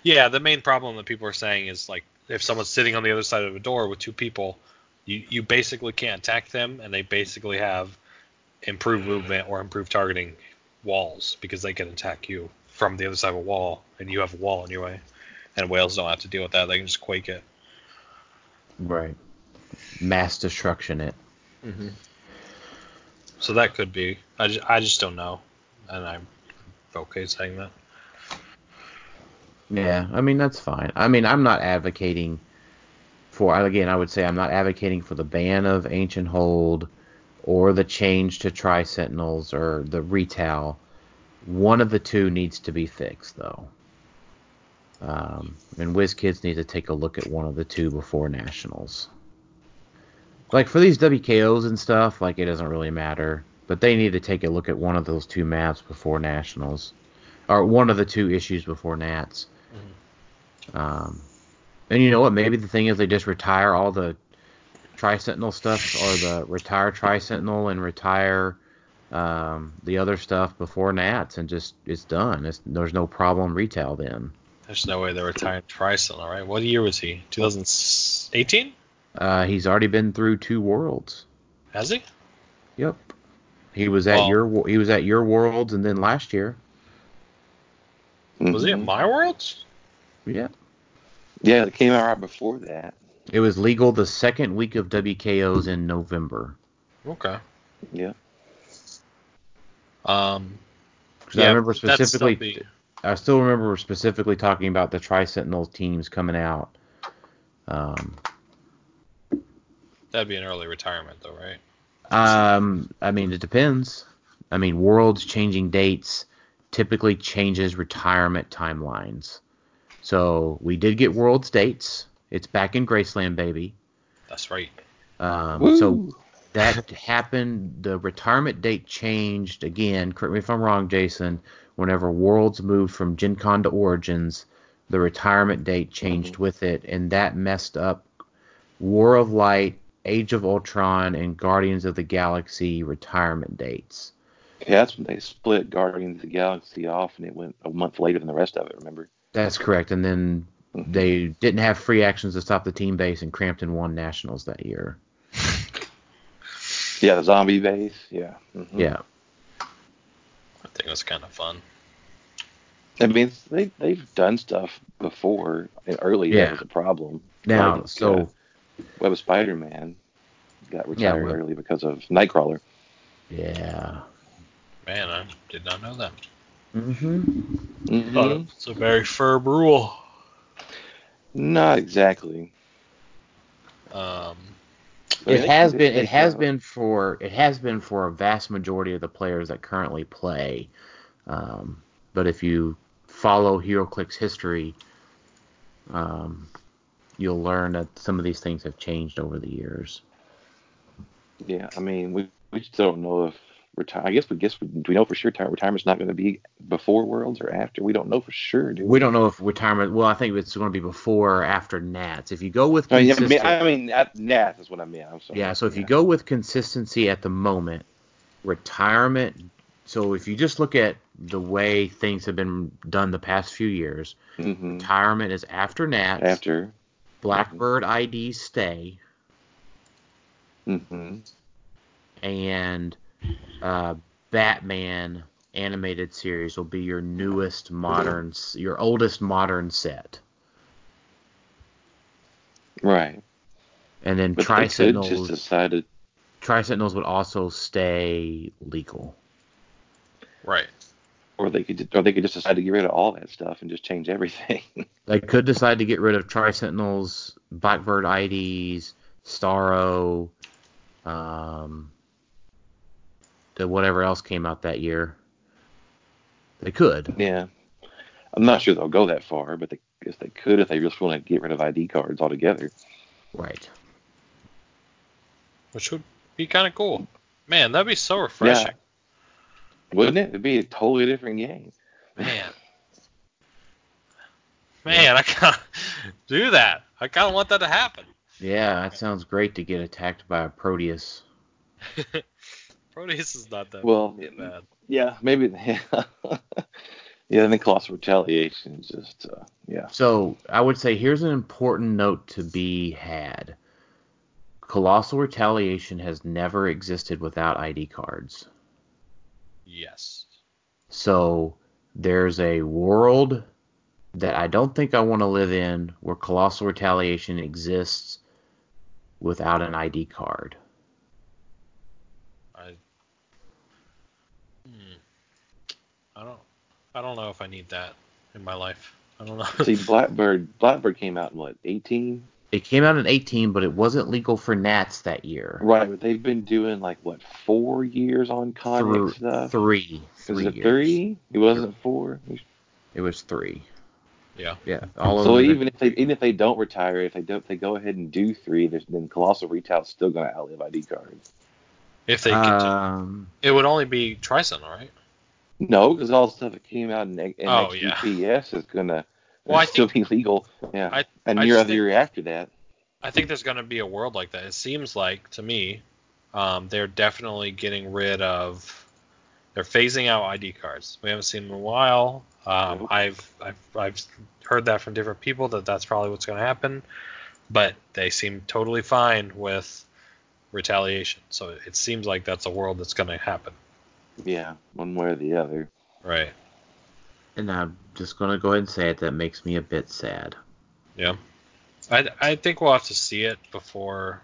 Yeah, the main problem that people are saying is like if someone's sitting on the other side of a door with two people, you you basically can't attack them, and they basically have improved movement or improved targeting walls because they can attack you from the other side of a wall, and you have a wall anyway. And whales don't have to deal with that; they can just quake it. right mass destruction it. Mm-hmm. So that could be. I just, I just don't know, and I'm okay saying that. Yeah, I mean that's fine. I mean I'm not advocating for again I would say I'm not advocating for the ban of ancient hold or the change to tri sentinels or the retail. One of the two needs to be fixed though. Um, and WizKids need to take a look at one of the two before nationals. Like for these WKOs and stuff, like it doesn't really matter, but they need to take a look at one of those two maps before nationals, or one of the two issues before Nats. Um, and you know what? Maybe the thing is they just retire all the Tri Sentinel stuff, or the retire Tri Sentinel and retire um, the other stuff before Nats, and just it's done. It's, there's no problem retail then. There's no way they're retiring Trisel, all right? What year was he? 2018? Uh, he's already been through two worlds. Has he? Yep. He was at Well- your wo- he was at your worlds, and then last year. Was he at Mhm. my worlds? Yeah. Yeah, it came out right before that. It was legal the second week of WKOs in November. Okay. Yeah. Um. 'Cause I remember that'd still specifically. be- I still remember specifically talking about the Tri Sentinel teams coming out. Um, that'd be an early retirement, though, right? um, I mean, it depends. I mean, Worlds changing dates typically changes retirement timelines. So we did get Worlds dates. It's back in Graceland, baby. That's right. Um, so that happened. The retirement date changed again. Correct me if I'm wrong, Jason. Whenever Worlds moved from Gen Con to Origins, the retirement date changed with it, and that messed up War of Light, Age of Ultron, and Guardians of the Galaxy retirement dates. Yeah, that's when they split Guardians of the Galaxy off, and it went a month later than the rest of it. Remember? That's correct. And then they didn't have free actions to stop the team base, and Crampton won nationals that year. Yeah, the zombie base. Yeah. Mhm. Yeah. I think it was kind of fun. I mean, they they've done stuff before. And early Yeah. that was a problem. Now, Like, so uh, Web of Spider-Man got retired Web- early because of Nightcrawler. yeah. Man, I did not know that. hmm Mhm. Thought it was a very firm rule. Not exactly. Um, it has been it has been for it has been for a vast majority of the players that currently play. Um, but if you follow HeroClix history, um, you'll learn that some of these things have changed over the years. Yeah, I mean, we, we still don't know if retire. I guess we guess we, do we know for sure retire- retirement's not going to be before Worlds or after. We don't know for sure, do we? We don't know if retirement. Well, I think it's going to be before or after Nats. If you go with I mean, I mean, I mean, Nats is what I mean. I'm sorry. yeah. So if you go with consistency at the moment, retirement. So if you just look at the way things have been done the past few years, hmm retirement is after Nats. after, Blackbird IDs stay, Mm-hmm. and uh, Batman animated series will be your newest modern, your oldest modern set, right. and then But Tri they could just Sentinels. decide to Tri Sentinels would also stay legal. Right. or they could or they could just decide to get rid of all that stuff and just change everything. They could decide to get rid of Tri Sentinels, Blackbird IDs, Starro, um, the whatever else came out that year. They could. yeah, I'm not sure they'll go that far, but they guess they could if they just want to get rid of ID cards altogether. Right. Which would be kind of cool. Man, that'd be so refreshing. Wouldn't it? It'd be a totally different game. Man. Man, I can't do that. I kind of want that to happen. Yeah, that sounds great to get attacked by a Proteus. Proteus is not that Well, bad. Yeah, maybe. Yeah, I think colossal retaliation is just uh, yeah. So I would say here's an important note to be had. Colossal Retaliation has never existed without ID cards. Yes. So there's a world that I don't think I want to live in where Colossal Retaliation exists without an ID card. I. Hmm. I don't. I don't know if I need that in my life. I don't know. See, Blackbird Blackbird came out in what 18? It came out in 18, but it wasn't legal for Nats that year. Right, but they've been doing like what four years on comic Through- stuff. Three. Was Three it years. three? It wasn't four. It was three. yeah. Yeah. All So them- even if they even if they don't retire, if they don't if they go ahead and do three, there's then colossal retail's still going to outlive ID cards. If they continue, um, it would only be Tricent, right? No, because all the stuff that came out in, in Oh, yeah. Is gonna Well, I still be legal. Yeah, I- and I year after year after that. I think there's going to be a world like that. It seems like to me, um, they're definitely getting rid of. They're phasing out ID cards. We haven't seen them in a while. Um, Nope. I've, I've I've heard that from different people that that's probably what's going to happen, but they seem totally fine with retaliation. So it seems like that's a world that's going to happen. Yeah, one way or the other. Right. and I'm just gonna go ahead and say it. That makes me a bit sad. Yeah. I, I think we'll have to see it before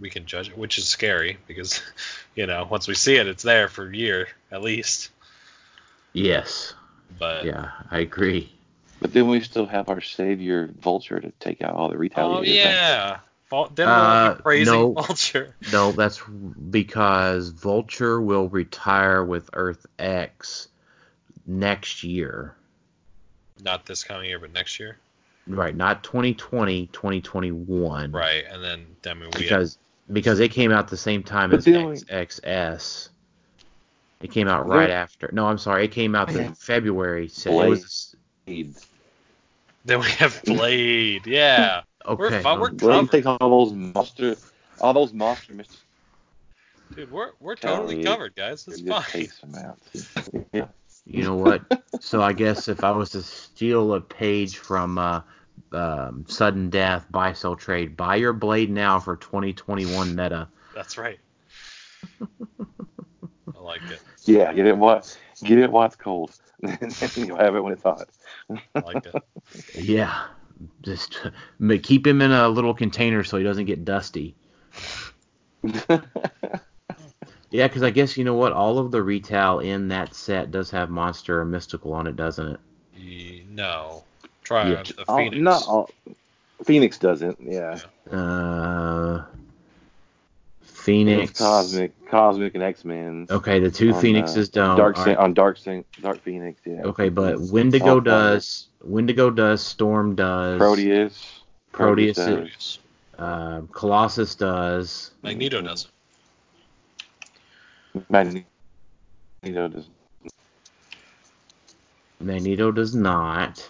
we can judge it, which is scary because, you know, once we see it, it's there for a year at least. Yes. But Yeah, I agree. But then we still have our savior Vulture to take out all the oh retaliators. yeah, Vul- then we'll Uh, be praising no. Vulture. No, that's because Vulture will retire with Earth X next year. Not this coming year, but next year. Right, not 2020, 2021. Right, and then I mean we Because because it came out the same time But as the only- XXS. It came out There- right after. No, I'm sorry. It came out the Yeah. February. So it Blade. was then we have Blade. Yeah, okay. We're fine, we're Well, you Covered. take all those monster, all those monster mysteries. dude, we're we're totally me. covered, guys. It's fine. takes them out. Yeah. You know what? so I guess if I was to steal a page from uh, um, Sudden Death Buy Sell Trade, buy your blade now for 2021 meta. That's right. I like it. Yeah, get it what get it while it's cold. you'll have it when it's hot. I like it. Yeah, just keep him in a little container so he doesn't get dusty. Yeah, because I guess you know what? All of the retail in that set does have monster or mystical on it, doesn't it? No. Try Yeah. the All- Phoenix. not all. Phoenix doesn't. Yeah. Uh, Phoenix. Cosmic, Cosmic, and X Men. Okay, the two on, Phoenixes uh, don't. Dark All right. on Dark Sa- Dark Phoenix. Yeah. Okay, but It's Wendigo all does. Wendigo does. Storm does. Proteus. Proteus does. Uh, Colossus does. Magneto doesn't. Magneto does. Magneto does not.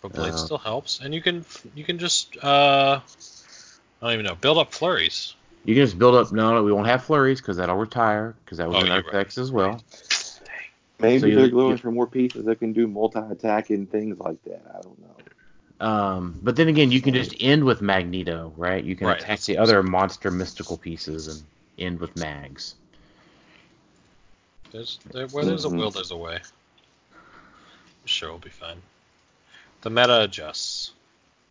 But Blade Uh, still helps, and you can you can just uh, I don't even know, build up flurries. You can just build up. No, no, we won't have flurries because that'll retire because that was Oh, in you're our right. as well. Maybe So they're going for more pieces that can do multi-attack and things like that. I don't know. Um, but then again, you can just end with Magneto, right? You can Right, attack the other monster mystical pieces and end with Mags. There's there, where there's a Mhm. will, there's a way. I'm sure we'll be fine. The meta adjusts.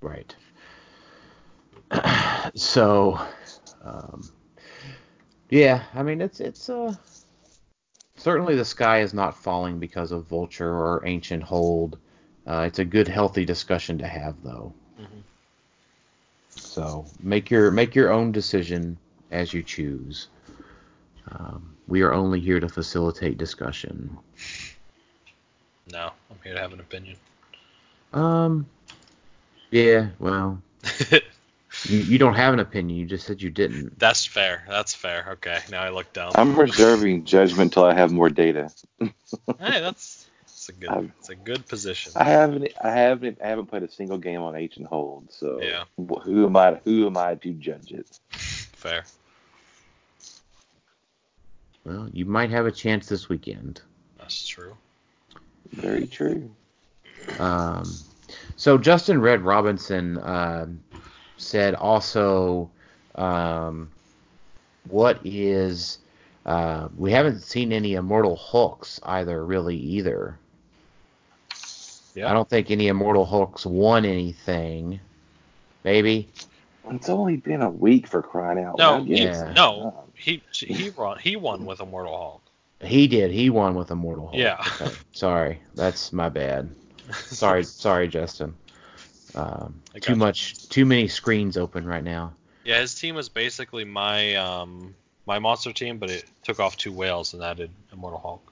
Right. so, um, yeah, I mean it's it's uh certainly the sky is not falling because of Vulture or Ancient Hold. Uh, it's a good, healthy discussion to have, though. Mhm. So make your make your own decision as you choose. Um, we are only here to facilitate discussion. No, I'm here to have an opinion. Um, yeah, well, you, you don't have an opinion. You just said you didn't. That's fair. That's fair. Okay, now I look down. I'm reserving judgment till I have more data. hey, that's that's a good. I'm- It's a good position. I haven't, I haven't, I haven't played a single game on H and Hold. So Yeah. who am I? Who am I to judge it? Fair. Well, you might have a chance this weekend. That's true. Very true. Um, so Justin Red Robinson um said also, um, what is uh, we haven't seen any Immortal Hulks either, really either. Yeah. I don't think any Immortal Hulks won anything. Maybe. It's only been a week for crying out No, loud. he, Yeah. no, he he won. He won with Immortal Hulk. He did. He won with Immortal Hulk. Yeah. Okay. Sorry, that's my bad. Sorry, sorry, Justin. Um, too gotcha. much, too many screens open right now. Yeah, his team was basically my um my monster team, but it took off two whales and added Immortal Hulk.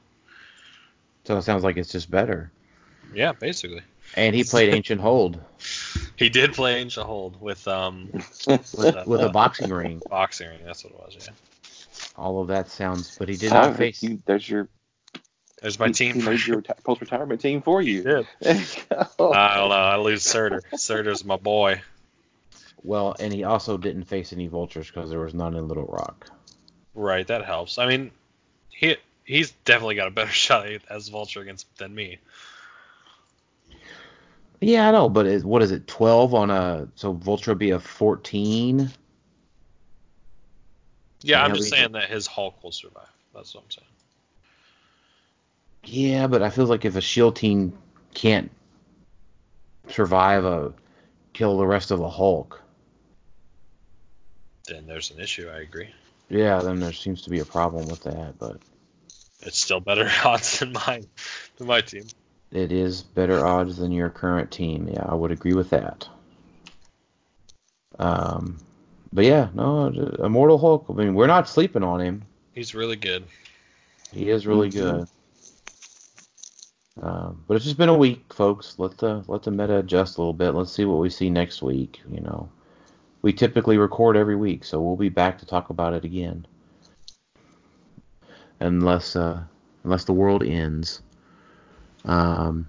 So it sounds like it's just better. Yeah, basically. And he played Ancient Hold He did play Ancient Hold with um with, with a boxing ring. boxing ring. That's what it was. Yeah. All of that sounds, but he did not face. you- there's your There's my he, team. He made your reti- post retirement team for you. Yeah. There. I don't know. I lose Surtur. Surtur's my boy. Well, and he also didn't face any vultures because there was none in Little Rock. Right, that helps. I mean, he he's definitely got a better shot as Vulture against than me. Yeah, I know, but it, what is it? Twelve on a so Vulture would be a fourteen. Yeah, I'm just we- saying that his Hulk will survive. That's what I'm saying. Yeah, but I feel like if a shield team can't survive a kill the rest of a Hulk, Then there's an issue. I agree. yeah, then there seems to be a problem with that. But It's still better odds than mine, than my team. it is better odds than your current team. Yeah, I would agree with that. Um, but yeah, no, Immortal Hulk. I mean, we're not sleeping on him. He's really good. He is really Mhm. good. Um, but it's just been a week, folks. Let the let the meta adjust a little bit. Let's see what we see next week. You know, we typically record every week, so we'll be back to talk about it again, unless uh, unless the world ends. Um,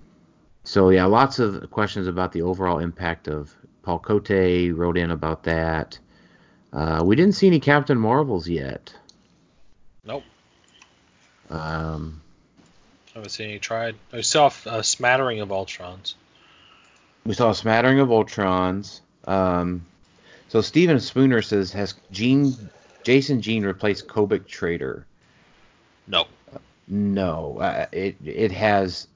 so yeah, lots of questions about the overall impact of Paul Cote wrote in about that. Uh, we didn't see any Captain Marvels yet. Nope. Um, haven't seen any tried. I saw a smattering of Ultrons. We saw a smattering of Ultrons. Um, so Steven Spooner says, has Gene, Jason Gene replaced Kobik Trader? No. No, uh, it it has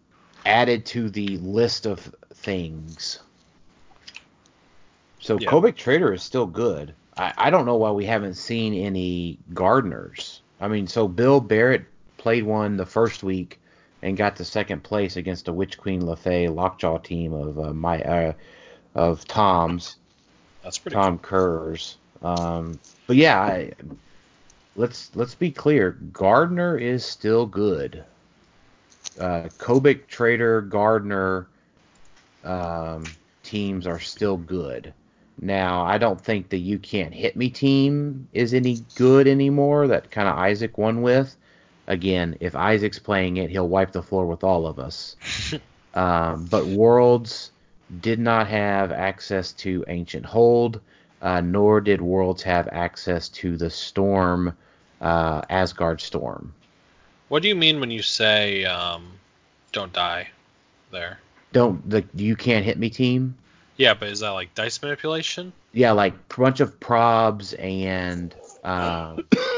added to the list of things. So Yeah. Kobik Trader is still good. I, I don't know why we haven't seen any gardeners. I mean, so Bill Barrett played one the first week and got to second place against a Witch Queen LaFay Lockjaw team of uh, my uh, of Tom's That's pretty Tom Kerr's. Um, but yeah, I, let's let's be clear. Gardner is still good. Uh, Kobik, Trader, Gardner um, teams are still good. Now, I don't think the you can't hit me team is any good anymore. That kind of Isaac won with. Again, if Isaac's playing it, he'll wipe the floor with all of us. um, but Worlds did not have access to Ancient Hold, uh, nor did Worlds have access to the Storm, uh, Asgard Storm. What do you mean when you say um, "don't die"? There. Don't the you can't hit me team? Yeah, but is that like dice manipulation? Yeah, like a bunch of probs and uh,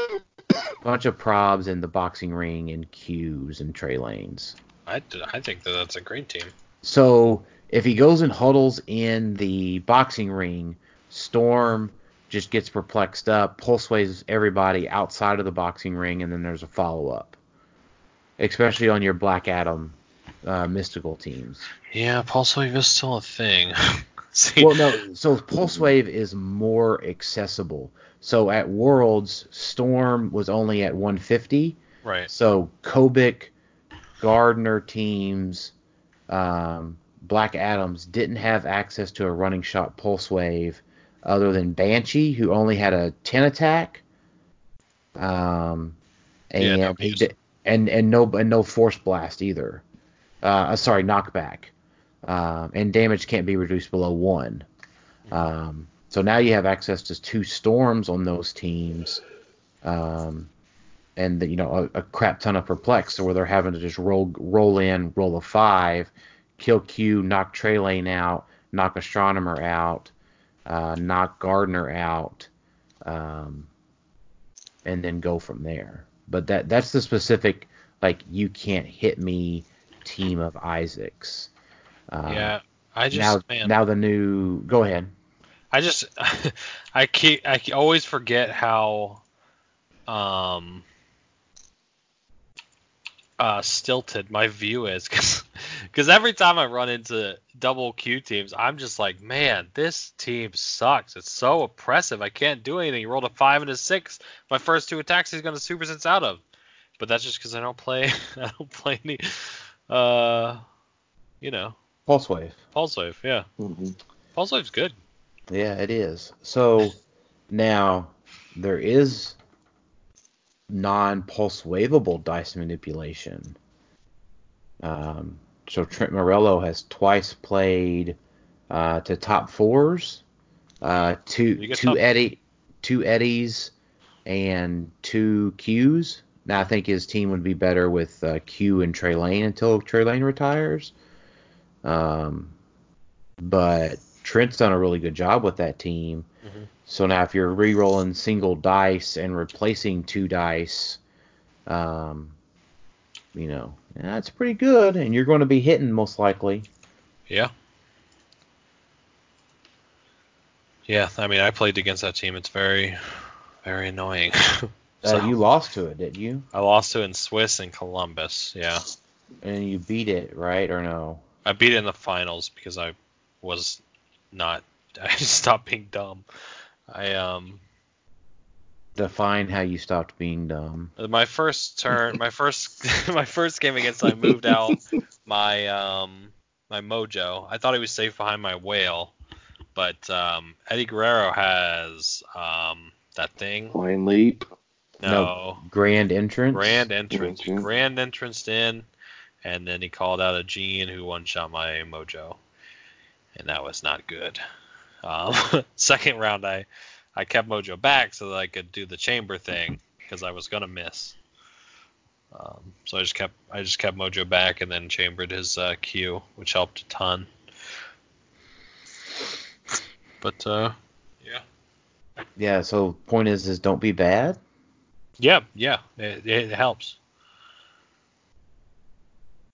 bunch of probs in the boxing ring and cues and Trelanes. I, I think that that's a great team. So if he goes and huddles in the boxing ring, Storm just gets perplexed up, pulse waves everybody outside of the boxing ring, and then there's a follow up. Especially on your Black Adam uh, mystical teams. Yeah, pulse wave is still a thing. See, Well, no, so pulse wave is more accessible. So at Worlds, Storm was only at 150. right. So Kobik, Gardner teams, um, Black Adams didn't have access to a running shot pulse wave other than Banshee, who only had a 10 attack. Um, and Yeah, no, he did, and and no and no force blast either. Uh, sorry, knockback. Um, and damage can't be reduced below one. Um, so now you have access to two storms on those teams. Um, and you know a, a crap ton of perplex, so where they're having to just roll roll in, roll a five, kill Q, knock Trelane out, knock Astronomer out, uh, knock Gardner out, um, and then go from there. But that that's the specific like you can't hit me team of Isaacs. Uh, yeah, I just now man, now the new go ahead. I just I keep I always forget how um uh stilted my view is because every time I run into double Q teams, I'm just like, man, this team sucks. It's so oppressive. I can't do anything. He rolled a five and a six. My first two attacks he's gonna super sense out of. But that's just because I don't play. I don't play any. Uh, you know, Pulse wave. pulse wave. Yeah, hmm pulse wave's good. Yeah, it is. So now there is non-pulse waveable dice manipulation. Um, so Trent Morello has twice played uh, to top fours, uh, two two top- Eddie, two Eddies, and two Qs. Now I think his team would be better with uh, Q and Trelane until Trelane retires. Um, but Trent's done a really good job with that team. Mhm. So now if you're re-rolling single dice and replacing two dice, um, you know, that's pretty good, and you're going to be hitting most likely. Yeah. Yeah, I mean, I played against that team. It's very, very annoying. Uh, So, you lost to it, didn't you? I lost to it in Swiss and Columbus. Yeah, And you beat it, right or no? I beat it in the finals because I was not. I stopped being dumb. I um Define how you stopped being dumb. my first turn, my first my first game against I moved out my um my mojo. I thought he was safe behind my whale, but um Eddie Guerrero has um that thing. Line leap. No, Grand entrance. grand entrance, Entrance. grand entrance in, and then he called out a Jean who one shot my mojo, and that was not good. Um, second round, I I kept mojo back so that I could do the chamber thing because I was gonna miss. Um, so I just kept I just kept mojo back and then chambered his uh, Q, which helped a ton. But uh, yeah, Yeah. So point is, is don't be bad. Yeah, yeah, it, it helps.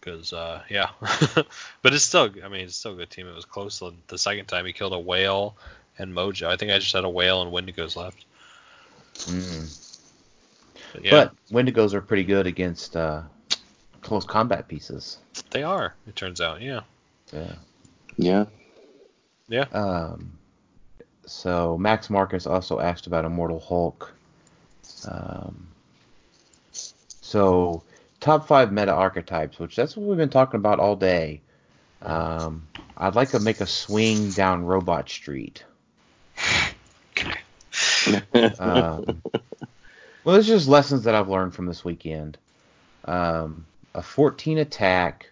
Cause uh, yeah, but it's still, I mean, it's still a good team. It was close the, the second time he killed a whale and Mojo. I think I just had a whale and Wendigos left. Mm. But yeah, But Wendigos are pretty good against uh, close combat pieces. they are. It turns out, yeah, Yeah. Yeah. yeah. Um, So Max Marcus also asked about Immortal Hulk. Um, so top five meta archetypes, which that's what we've been talking about all day. Um, I'd like to make a swing down Robot Street. Um, well, it's just lessons that I've learned from this weekend. Um, a 14 attack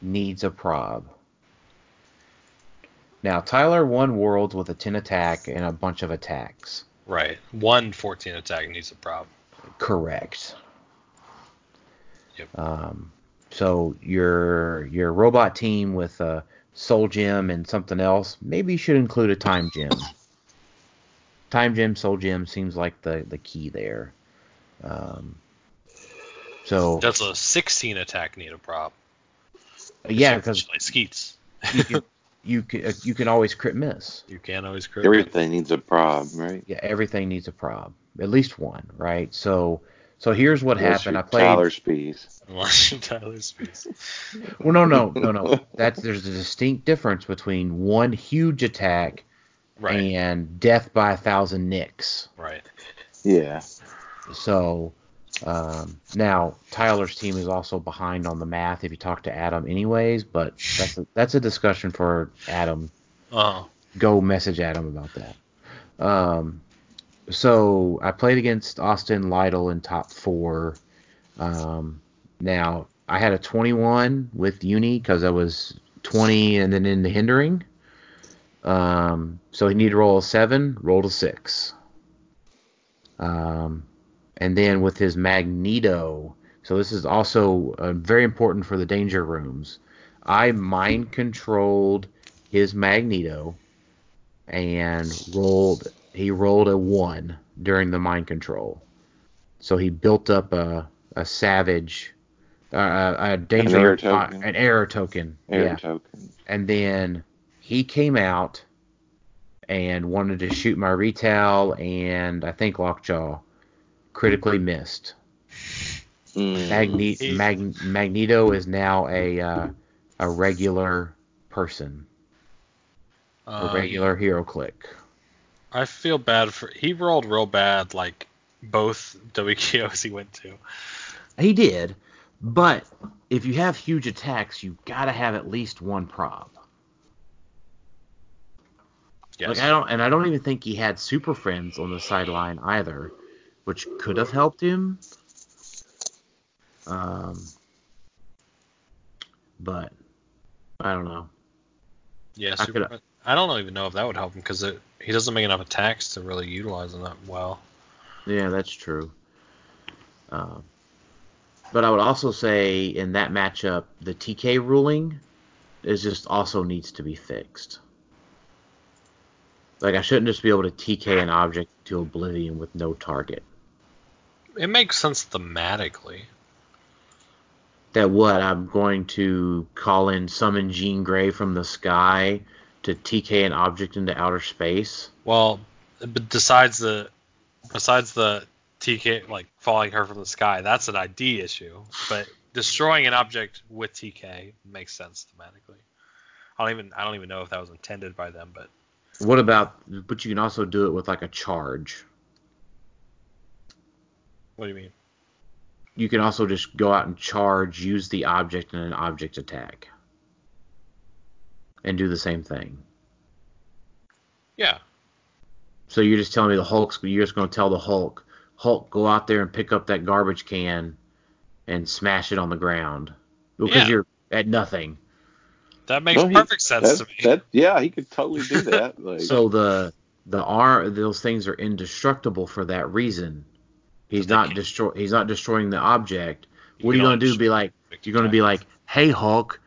needs a prob. Now, Tyler won Worlds with a 10 attack and a bunch of attacks. Right. One 14 attack needs a prob. Correct. Yep. Um, so your your robot team with a soul gem and something else, maybe you should include a time gem. Time gem, soul gem seems like the the key there. Um, so Does a 16 attack need a prob? yeah, because like Skeets. you can you can uh, you can always crit miss. You can always crit. Everything needs a prob, right? Yeah, everything needs a prob, at least one, right? So so here's what Unless happened. you're I played. Tyler Spees. Unless you're Tyler Spears. Well, no, no, no, no. That's there's a distinct difference between one huge attack Right. and death by a thousand nicks. Right. Yeah. So um, now Tyler's team is also behind on the math if you talk to Adam, anyways. But that's a, that's a discussion for Adam. Oh. Go message Adam about that. Um, so I played against Austin Lytle in top four. Um, now I had a 21 with Uni because I was 20 and then in the hindering. Um, so he needed to roll a seven, rolled a six. Um, and then with his Magneto, so this is also uh, very important for the danger rooms. I mind controlled his Magneto and rolled. He rolled a one during the mind control, so he built up a a savage, uh, a danger error uh, token. an error token. Air yeah, token. and then he came out and wanted to shoot my retail and I think Lockjaw critically missed. Mm. Magne- Mag- Magneto is now a uh, a regular person, a Um, regular hero click. I feel bad for. He rolled real bad, like both WKOs he went to. He did, but if you have huge attacks, you gotta have at least one prob. Yes. Like I don't, and I don't even think he had super friends on the sideline either, which could have helped him. Um, but I don't know. yeah. I Super, I don't even know if that would help him because he doesn't make enough attacks to really utilize them that well. Yeah, that's true. Um, but I would also say in that matchup, the TK ruling is just also needs to be fixed. Like I shouldn't just be able to TK an object to oblivion with no target. It makes sense thematically. that what I'm going to call in summon Jean Grey from the sky to TK an object into outer space. Well, besides the besides the TK like falling her from the sky, that's an ID issue. But destroying an object with TK makes sense thematically. I don't even I don't even know if that was intended by them, but What about? But you can also do it with like a charge. what do you mean? You can also just go out and charge, use the object in an object attack, and do the same thing. Yeah. So you're just telling me the Hulk's. You're just going to tell the Hulk, Hulk, go out there and pick up that garbage can, and smash it on the ground because Yeah. you're at nothing. That makes No, he- perfect sense that, to me. that- yeah, he could totally do that. Like, So the the R those things are indestructible for that reason. He's They not destroy he's not destroying the object. You What are you gonna do? Be like you're gonna be like, hey Hulk,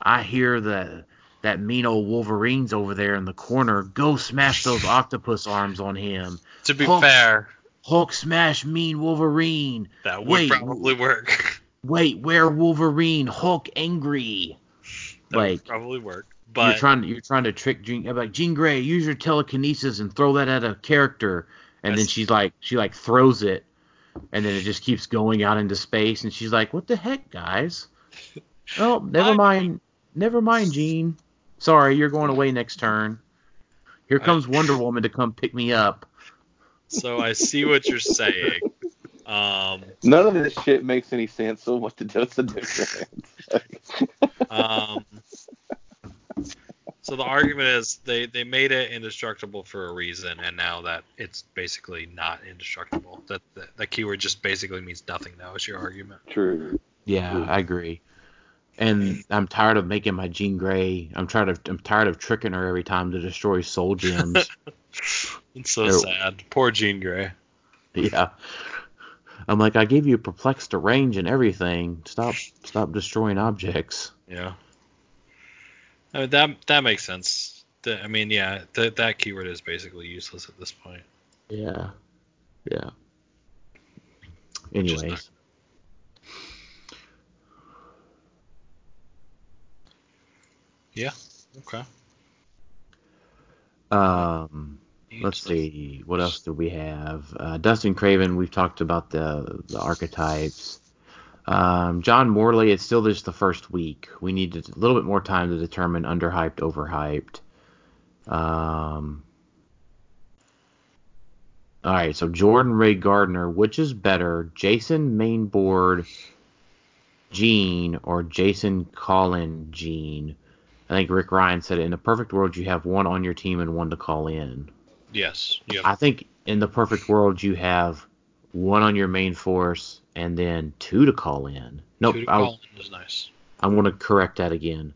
I hear the that mean old Wolverine's over there in the corner. Go smash those octopus arms on him. to be Hulk- fair, Hulk smash mean Wolverine. that would Wait, probably work. Wait, where Wolverine? Hulk angry. that like would probably work. you're But trying you're trying to trick Jean like Jean Grey, use your telekinesis and throw that at a character, and then she's like she like throws it, and then it just keeps going out into space, and she's like, what the heck, guys? Oh, never I- mind, never mind, Jean. Sorry, you're going away next turn. Here comes Wonder Woman to come pick me up. So I see what you're saying. Um, None of this shit makes any sense. So what the what's the difference? um, so the argument is they, they made it indestructible for a reason, and now that it's basically not indestructible. That the, that keyword just basically means nothing now. Is your argument? True. Yeah, I agree. And I'm tired of making my Jean Grey. I'm tired of I'm tired of tricking her every time to destroy soul gems. It's so sad. Poor Jean Grey. yeah. I'm like, I gave you perplexed to range and everything. Stop stop destroying objects. Yeah. I mean, that that makes sense. The, I mean, yeah, that that keyword is basically useless at this point. Yeah. Yeah. Which Anyways. Okay. Um let's see what else do we have uh, dustin craven we've talked about the the archetypes um, john morley it's still just the first week we need a little bit more time to determine underhyped overhyped um, all right so jordan ray gardner which is better jason mainboard gene or jason collin gene i think rick ryan said it in a perfect world you have one on your team and one to call in Yes. Yeah. I think in the perfect world you have one on your main force and then two to call in. Nope, Two to I, call in is nice. I want to correct that again.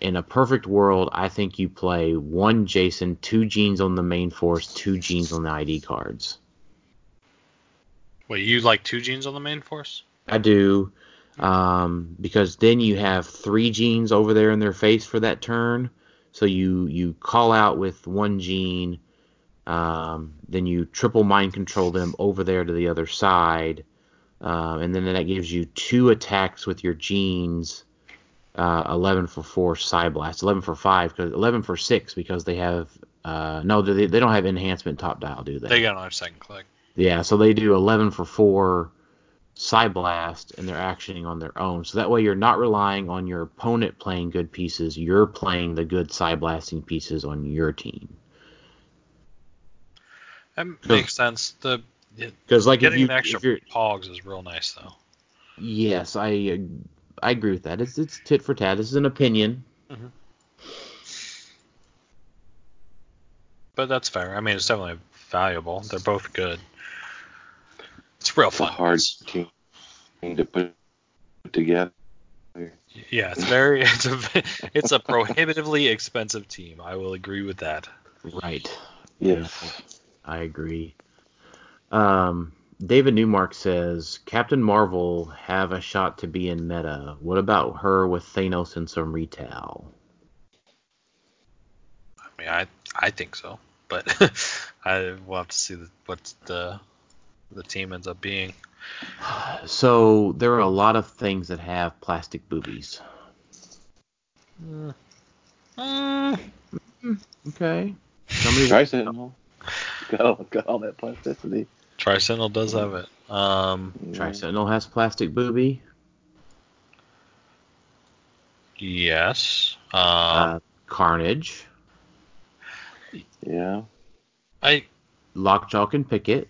In a perfect world, I think you play one Jason, two Jeans on the main force, two Jeans on the ID cards. Wait, you like two genes on the main force? I do, um, because then you have three Jeans over there in their face for that turn. So you you call out with one Jean, um, then you triple mind control them over there to the other side, uh, and then that gives you two attacks with your Genes. Uh, 11 for 4 Psy Blast 11 for 5 because 11 for 6 because they have uh, no they, they don't have enhancement top dial do they They got another second click. yeah, so they do 11 for 4 Psy Blast, and they're actioning on their own. So that way you're not relying on your opponent playing good pieces. You're playing the good Psy Blasting pieces on your team. That makes sense. The Because like if getting you, an extra if pogs is real nice though. yes, I I agree with that. It's it's tit for tat. This is an opinion. Mm-hmm. But that's fair. I mean, it's definitely valuable. They're both good. It's real It's a fun. hard team to put together. Yeah, it's very it's a it's a prohibitively expensive team. I will agree with that. Right. Yes. I agree. Um, David Newmark says Captain Marvel have a shot to be in meta. What about her with Thanos and some retail? I mean, I I think so, but I will have to see the, what the the team ends up being. So there are a lot of things that have plastic boobies. Mm, Okay. Somebody Try Got all, got all that plasticity. Tri-Sentinel does have it. Um, Tri Sentinel has plastic booby. yes. Um, Uh, Carnage, Yeah. I Lockjaw can pick it.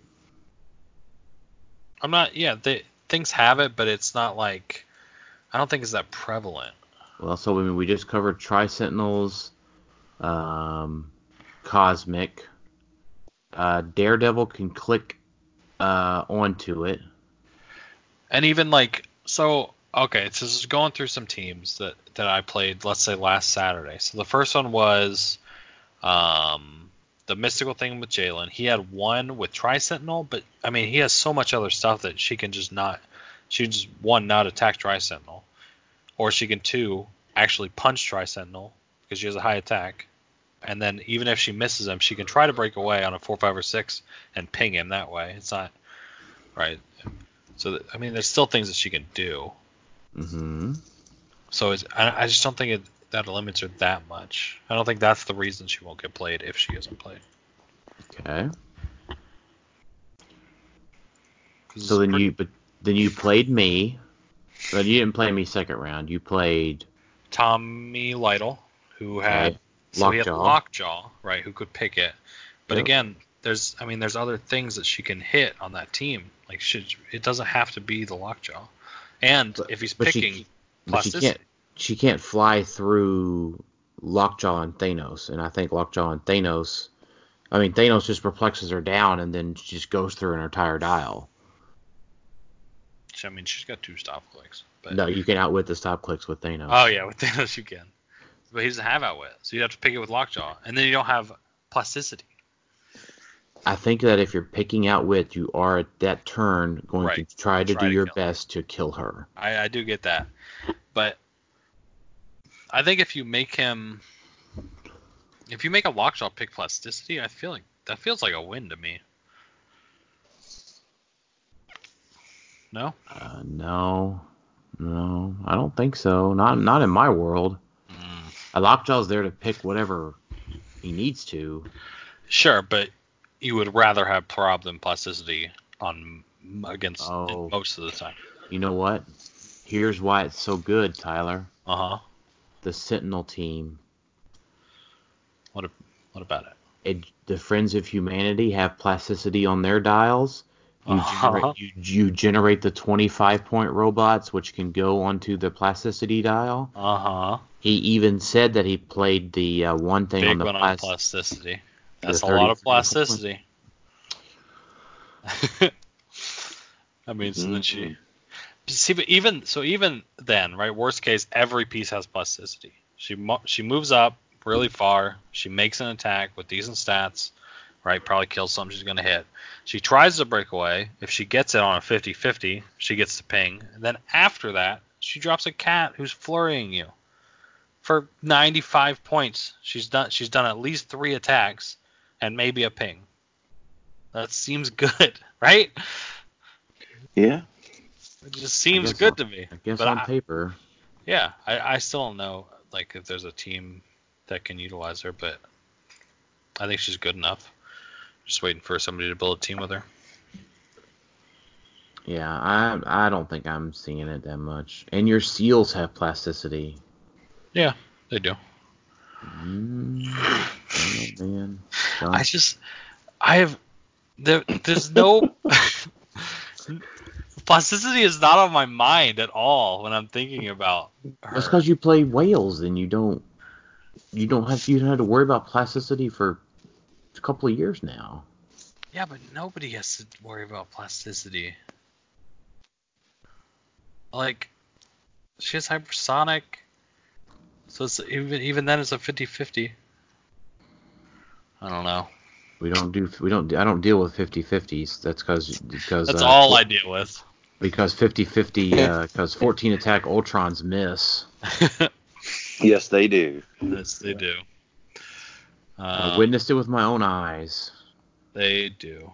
I'm not. Yeah, they things have it, but it's not like I don't think it's that prevalent. Well, so I mean, we just covered Tri Sentinels, um, Cosmic. Uh, Daredevil can click uh, onto it. And even like so okay, so this is going through some teams that that I played, let's say last Saturday. So the first one was um the mystical thing with Jalen. He had one with Tri Sentinel, but I mean he has so much other stuff that she can just not she just one not attack Tri Sentinel. Or she can two actually punch Tri Sentinel because she has a high attack. And then even if she misses him, she can try to break away on a four, five, or six and ping him that way. It's not right. So I mean, there's still things that she can do. hmm So it's, I, I just don't think it, that limits her that much. I don't think that's the reason she won't get played if she isn't played. Okay. So then pretty- you, but then you played me, but you didn't play me second round. You played Tommy Lytle, who had. So we have Lockjaw. Right, who could pick it. But Yep. again, there's I mean there's other things that she can hit on that team. Like she, it doesn't have to be the Lockjaw. And But- if he's picking she plasticity, she can't fly through Lockjaw and Thanos, and I think Lockjaw and Thanos I mean Thanos just perplexes her down and then she just goes through an entire dial. So I mean she's got two stop clicks. But No, you can outwit the stop clicks with Thanos. Oh yeah, with Thanos you can. But he doesn't have outwit, so you have to pick it with Lockjaw, and then you don't have plasticity. I think that if you're picking outwit, you are at that turn going Right. to try to Try do to your best to kill her. I, I do get that, but I think if you make him, if you make a Lockjaw pick plasticity, I feel like that feels like a win to me. No. Uh, no, no, I don't think so. Not not in my world. Mm. A Lockjaw's there to pick whatever he needs to. Sure, but you would rather have prob than plasticity on against Oh. most of the time. You know what? Here's why it's so good, Tyler. Uh huh. The Sentinel team, What a, what about it? it, the Friends of Humanity have plasticity on their dials. You, Uh-huh. generate, you, you generate the 25 point robots, which can go onto the plasticity dial. Uh huh. He even said that he played the uh, one thing on the one on plas- plasticity. the That's a lot of plasticity. I mean, so then she. See, even so, even then, right? Worst case, every piece has plasticity. She she moves up really far. She makes an attack with decent stats, right? Probably kills something she's gonna hit. She tries to break away. If she gets it on a 50-50, she gets the ping. And then after that, she drops a cat who's flurrying you for 95 points. She's done she's done at least three attacks and maybe a ping. That seems good, right? Yeah. It just seems good on- to me. I guess But on I- paper. Yeah, I, I still don't know like if there's a team that can utilize her, but I think she's good enough. Just waiting for somebody to build a team with her. Yeah, I I don't think I'm seeing it that much. And your seals have plasticity. Yeah, they do. Mm, oh, man. Don't- I just I have there there's no plasticity is not on my mind at all when I'm thinking about her. That's because you play whales and you don't you don't have you don't have to worry about plasticity for a couple of years now. Yeah, but nobody has to worry about plasticity. Like, she has hypersonic, so it's even even then it's a 50-50. I don't know. We don't do we don't I don't deal with 50-50s. That's because because That's uh, all I deal with. Because 50-50 because 14 attack Ultrons miss. Yes, they do. yes, they do. I Uh, witnessed it with my own eyes. they do.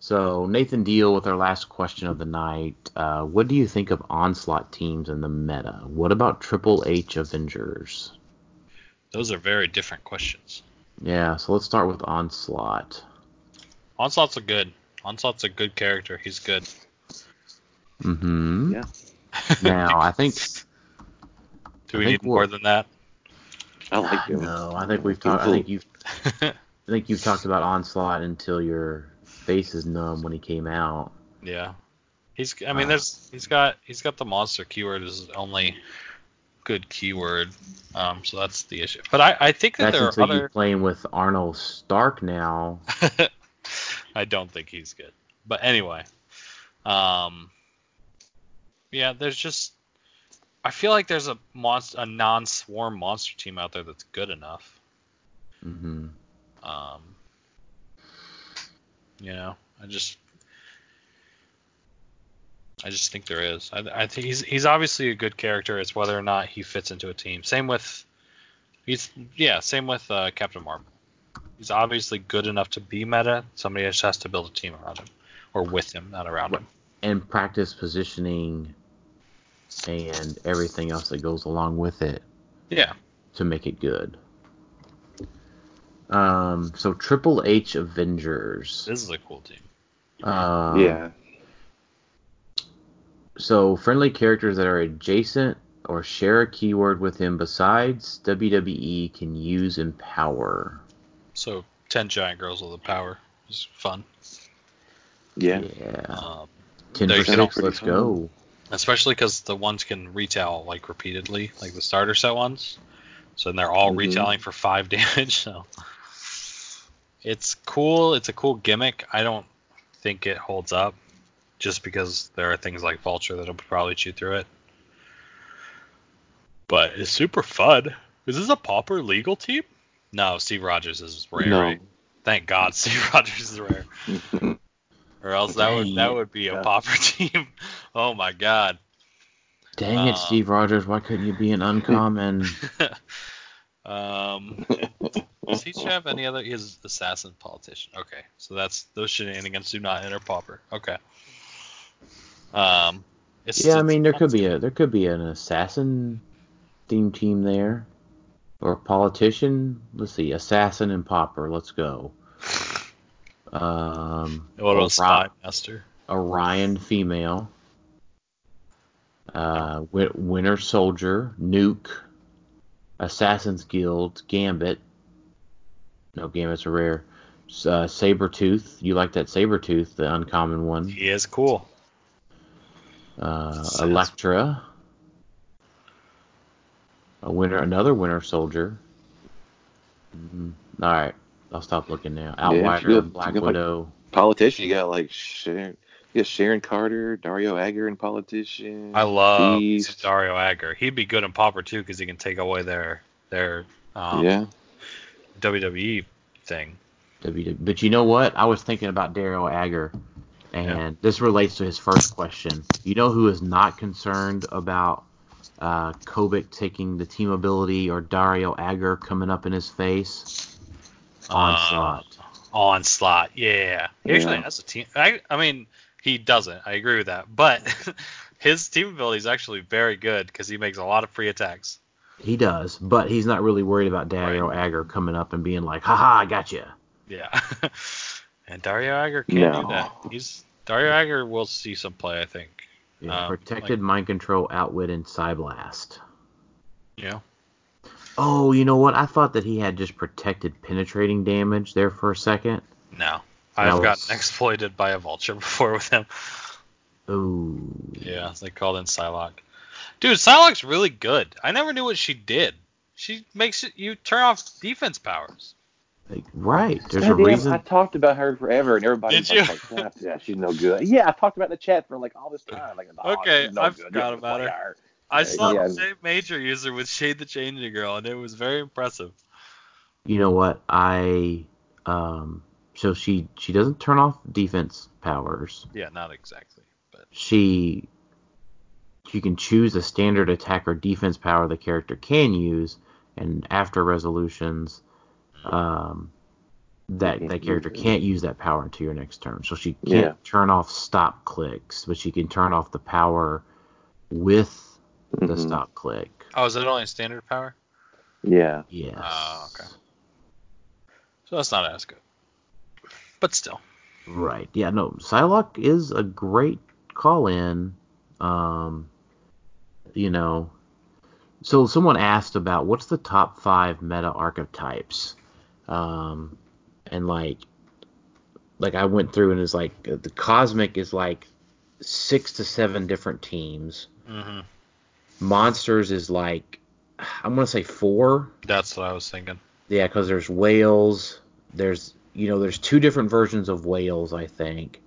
So Nathan Deal with our last question of the night. Uh, what do you think of onslaught teams in the meta? What about Triple H Avengers? Those are very different questions. Yeah, so let's start with onslaught. Onslaught's a good. Onslaught's a good character. He's good. Mm-hmm. Yeah. Now I think Do we think need more than that? I like him. no, I think we've talked. I think you've I think you've talked about onslaught until your face is numb when he came out. Yeah. He's I mean Uh, there's he's got he's got the monster keyword as his only good keyword. Um so that's the issue. But I, I think that That's there are until other you're playing with Arnold Stark now. I don't think he's good. But anyway. Um Yeah, there's just I feel like there's a monster a non swarm monster team out there that's good enough. hmm Um you know, I just I just think there is. I, I think he's he's obviously a good character. It's whether or not he fits into a team. Same with he's yeah. Same with uh, Captain Marvel. He's obviously good enough to be meta. Somebody just has to build a team around him or with him, not around him. And practice positioning and everything else that goes along with it Yeah. to make it good. Um, so Triple H Avengers. This is a cool team. Um, yeah. So friendly characters that are adjacent or share a keyword with him besides WWE can use Empower. So ten giant girls with the power is fun. Yeah. Yeah. Um, Ten they for can six. also- Let's go. especially because the ones can retail like repeatedly, like the starter set ones. So then they're all Mhm. retailing for five damage. So it's cool. It's a cool gimmick. I don't think it holds up, just because there are things like Vulture that'll probably chew through it. But it's super fun. Is this a pauper legal team? No, Steve Rogers is rare. No. Right? Thank God Steve Rogers is rare. Or else that would that would be a Yeah. pauper team. Oh my God. Dang it, Uh, Steve Rogers. Why couldn't you be an uncommon? um, does he have any other? He has assassin politician. Okay, so that's those shenanigans do not enter pauper. Okay. Um, it's, yeah, I mean there could be a there could be an assassin theme team there, or politician. Let's see, assassin and pauper. Let's go. Um, What about Ori- spy master? Orion female. Uh, Winter Soldier, Nuke, Assassin's Guild, Gambit. No, Gambit's a rare. Uh, Sabretooth. You like that Sabretooth, the uncommon one. He is cool. Uh, Elektra. A winter, another Winter Soldier. Mm, all right, I'll stop looking now. Yeah, she Outrider, got- Black she got, like, Widow. Politician, you got like Sharon, you got Sharon Carter, Dario Agger in Politician. I love Beast. Dario Agger. He'd be good in Pauper too because he can take away their their um, yeah. WWE thing. WW. But you know what? I was thinking about Dario Agger, and this relates to his first question. You know who is not concerned about uh, Kobik taking the team ability or Dario Agger coming up in his face? Onslaught. Uh, onslaught, yeah. He actually has a team. I, I mean, he doesn't. I agree with that. But his team ability is actually very good because he makes a lot of free attacks. He does, but he's not really worried about Dario Agger coming up and being like, haha, I got you. Yeah. and Dario Agger can't do that. He's Dario Agger will see some play, I think. Yeah, Um, protected, mind control, outwit, and Psyblast. Yeah. Oh, you know what? I thought that he had just protected penetrating damage there for a second. No. I've was- gotten exploited by a vulture before with him. Ooh. Yeah, they called in Psylocke. Dude, Psylocke's really good. I never knew what she did. She makes it you turn off defense powers. Like, right. There's a Goddamn, reason. I talked about her forever, and everybody's Did you? like, like, yeah, she's no good. Yeah, I talked about it in the chat for like all this time. Like, oh, Okay, no I forgot good. to about play her. I saw yeah. the same major user with Shade the Changing Girl, and it was very impressive. You know what? I um. So she she doesn't turn off defense powers. Yeah, not exactly, but She you can choose a standard attack or defense power the character can use, and after resolutions, um, that that character can't use that power until your next turn. So she can't Yeah. turn off stop clicks, but she can turn off the power with the Mhm. stop click. oh, is it only a standard power? Yeah. Yes. Oh, okay. So that's not as good, but still. Right. Yeah, no, Psylocke is a great call in. Um, you know, so someone asked about what's the top five meta archetypes. Um, and like, like I went through and it's like uh, the cosmic is like six to seven different teams. hmm Monsters is like, I'm gonna say four. That's what I was thinking. Yeah, because there's whales. There's you know there's two different versions of whales. I think.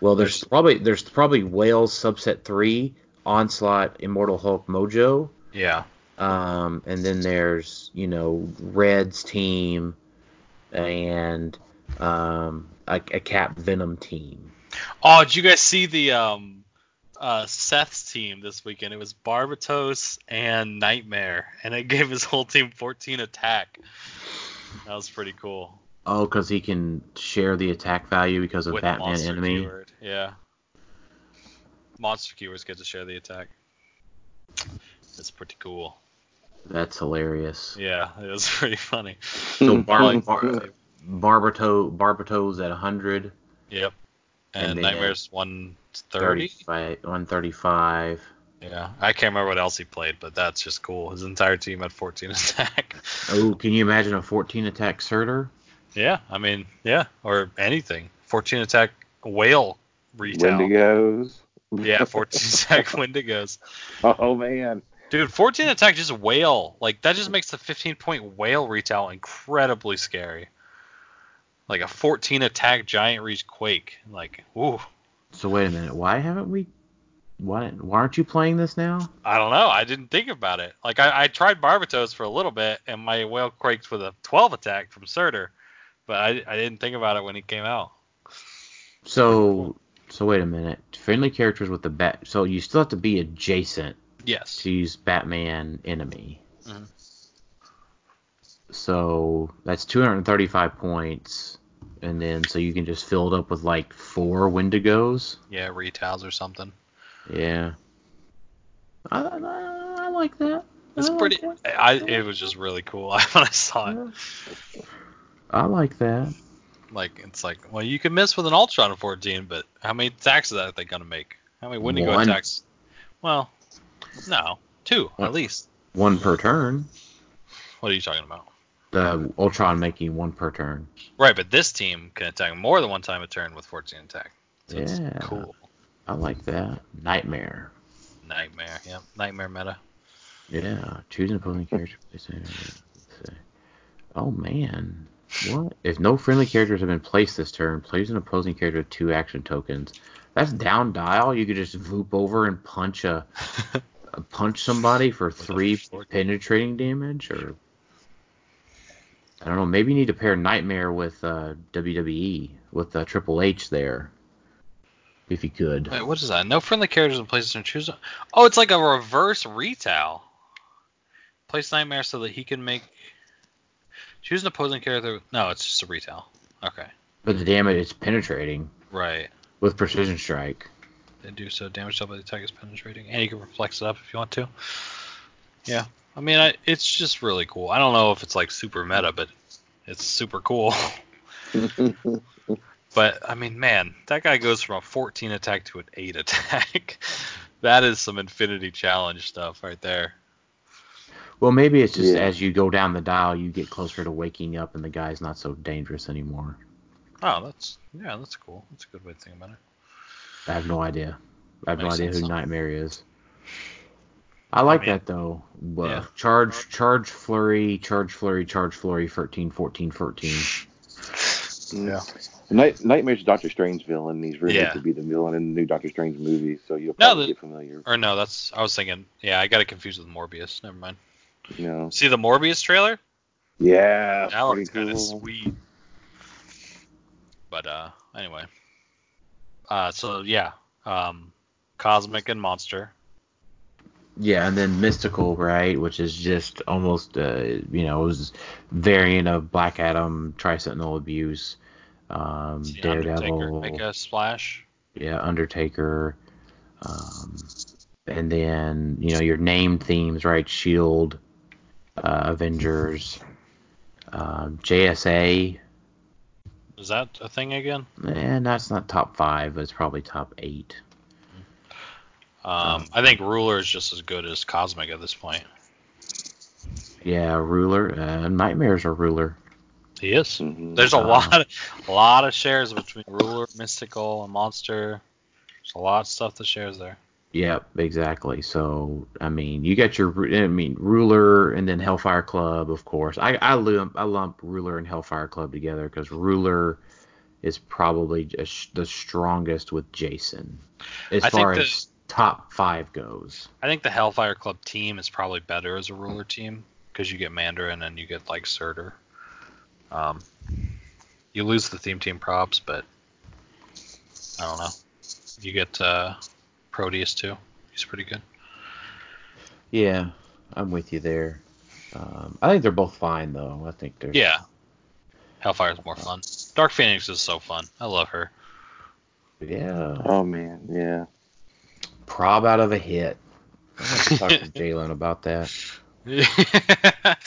Well, there's, There's- probably there's probably whales subset three, onslaught, immortal Hulk, Mojo, Yeah. um, and then there's you know Red's team, and um, a, a Cap Venom team. Oh, did you guys see the um uh Seth's team this weekend? It was Barbatos and Nightmare, and it gave his whole team 14 attack. That was pretty cool. Oh, because he can share the attack value because of With Batman monster enemy. keyword. Yeah. Monster keywords get to share the attack. That's pretty cool. That's hilarious. Yeah, it was pretty funny. So Bar- Bar- Barbato Barbatos at 100. Yep. And And, then Nightmare's 130. 135. Yeah, I can't remember what else he played, but that's just cool. His entire team had 14 attack. Oh, can you imagine a 14 attack Surtur? yeah, I mean, yeah, or anything. 14 attack whale retail. Wendigos. Yeah, 14 attack Wendigos. Oh man. Dude, 14 attack just whale. Like that just makes the 15 point whale retail incredibly scary. Like a 14 attack giant reach quake. Like, ooh. So wait a minute. Why haven't we? Why why aren't you playing this now? I don't know. I didn't think about it. Like I, I tried Barbatos for a little bit, and my whale quaked with a 12 attack from Surtur, but I, I didn't think about it when he came out. So so wait a minute. Friendly characters with the bat. So you still have to be adjacent Yes. to use Batman enemy. Mhm. So that's 235 points, and then so you can just fill it up with like four Wendigos. Yeah, retails or something. Yeah. I, I, I like that. It's I like pretty. that. I it was just really cool when I saw it. I like that. Like it's like, well, you can miss with an Ultron of 14, but how many attacks is that they gonna make? How many Wendigo One. attacks? Well, no, two One. at least. One per turn. What are you talking about? The Ultron making one per turn. Right, but this team can attack more than one time a turn with 14 attack. So it's Yeah. cool. I like that. Nightmare. Nightmare, yeah, nightmare meta. Yeah. Choose an opposing character. Place it- let's see. Oh man. What? If no friendly characters have been placed this turn, place an opposing character with two action tokens. That's down dial. You could just voop over and punch a, a punch somebody for three penetrating damage, or I don't know. Maybe you need to pair Nightmare with uh, WWE with uh, Triple H there, if you could. Wait, what is that? No friendly characters in places and choose. Oh, it's like a reverse retail. Place nightmare so that he can make. Choose an opposing character. No, it's just a retail. Okay, But the damage is penetrating right. with precision strike. They do so. Damage dealt by the attack is penetrating, and you can flex it up if you want to. Yeah, I mean, I, it's just really cool. I don't know if it's like super meta, but it's super cool. but I mean, man, that guy goes from a 14 attack to an 8 attack. that is some Infinity Challenge stuff right there. Well, maybe it's just Yeah. as you go down the dial, you get closer to waking up, and the guy's not so dangerous anymore. Oh, that's yeah, that's cool. That's a good way to think about it. I have no idea. I have no idea who huh? Nightmare is. I like mean, that though. Well, yeah. Charge, charge, flurry, charge, flurry, charge, flurry, 13, 14, 14. Yeah. Night, Nightmare's Doctor Strange villain. He's rumored Yeah. to be the villain in the new Doctor Strange movie, so you'll No, probably the- get familiar. Or no, that's I was thinking. Yeah, I got it confused with Morbius. Never mind. You know. See the Morbius trailer? Yeah. That looks pretty kind of sweet. But uh, anyway. Uh, so yeah, um, Cosmic and Monster. Yeah, and then Mystical, right, which is just almost, uh, you know, it was variant of Black Adam, Tri Sentinel Abuse, um, See Undertaker Daredevil, make a splash. yeah, Undertaker, um, and then you know your name themes, right? Shield, uh, Avengers, um, JSA, Is that a thing again? and that's not top five, but it's probably top eight. Um, I think Ruler is just as good as Cosmic at this point. Yeah, Ruler, uh, Nightmares are Ruler. He is. Mhm. There's a Uh, lot, a lot of shares between Ruler, Mystical, and Monster. There's a lot of stuff that shares there. Yep, exactly. So, I mean, you got your, I mean, Ruler and then Hellfire Club, of course. I, I lump, I lump Ruler and Hellfire Club together because Ruler is probably just the strongest with Jason as I far that- as top five goes. I think the Hellfire Club team is probably better as a Ruler team because you get Mandarin and you get like Surtur. Um, you lose the theme team props, but I don't know. You get uh, Proteus too. He's pretty good. Yeah, I'm with you there. Um, I think they're both fine though. I think they're Yeah. Hellfire's more fun. Dark Phoenix is so fun. I love her. yeah. Oh man, yeah. Prob out of a hit. I have to talk to Jalen about that.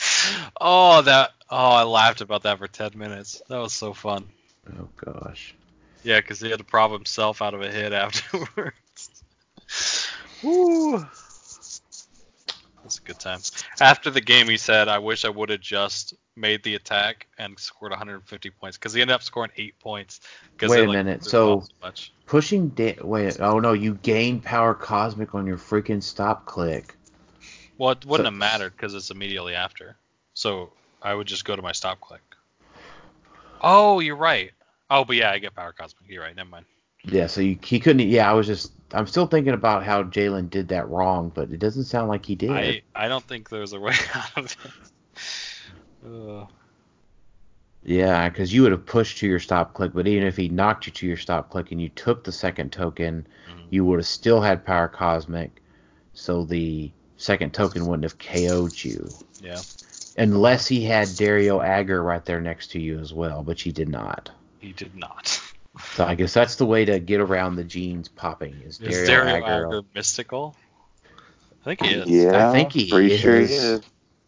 oh, that. Oh, I laughed about that for ten minutes. That was so fun. Oh gosh. Yeah, because he had to prob himself out of a hit afterwards. Woo. That's a good time. After the game, he said, "I wish I would have just made the attack and scored 150 points because he ended up scoring eight points." Wait a like, minute, so- much. Pushing da- wait, oh no, you gain power cosmic on your freaking stop click. well, it wouldn't so- have mattered because it's immediately after. So I would just go to my stop click. Oh, you're right. Oh, but yeah, I get power cosmic. You're right. Never mind. Yeah, so you, he couldn't. Yeah, I was just. I'm still thinking about how Jalen did that wrong, but it doesn't sound like he did. I I don't think there's a way out of it. Uh, Yeah, because you would have pushed to your stop click, but even if he knocked you to your stop click and you took the second token, Mhm. you would have still had power cosmic, so the second token wouldn't have KO'd you. yeah. Unless he had Dario Agger right there next to you as well, but he did not. He did not. So I guess that's the way to get around the Jeans popping is Dario, Is Dario Agger. Agger mystical? I think he is. Yeah, I think he pretty sure he is. is.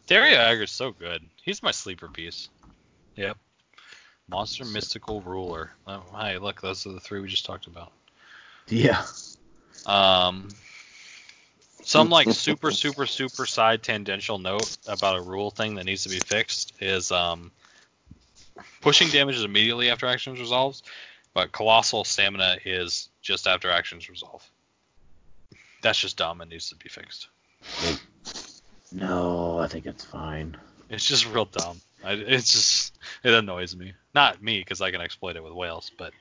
Dario Agger's so good. He's my sleeper piece. Yep. Monster Mystical Ruler. Oh, hi, look, those are the three we just talked about. Yeah. Um, some like super, super, super side tangential note about a rule thing that needs to be fixed is um, pushing damage is immediately after actions resolves, but colossal stamina is just after actions resolve. That's just dumb and needs to be fixed. No, I think it's fine. It's just real dumb. I, it's just it annoys me. Not me because I can exploit it with whales, but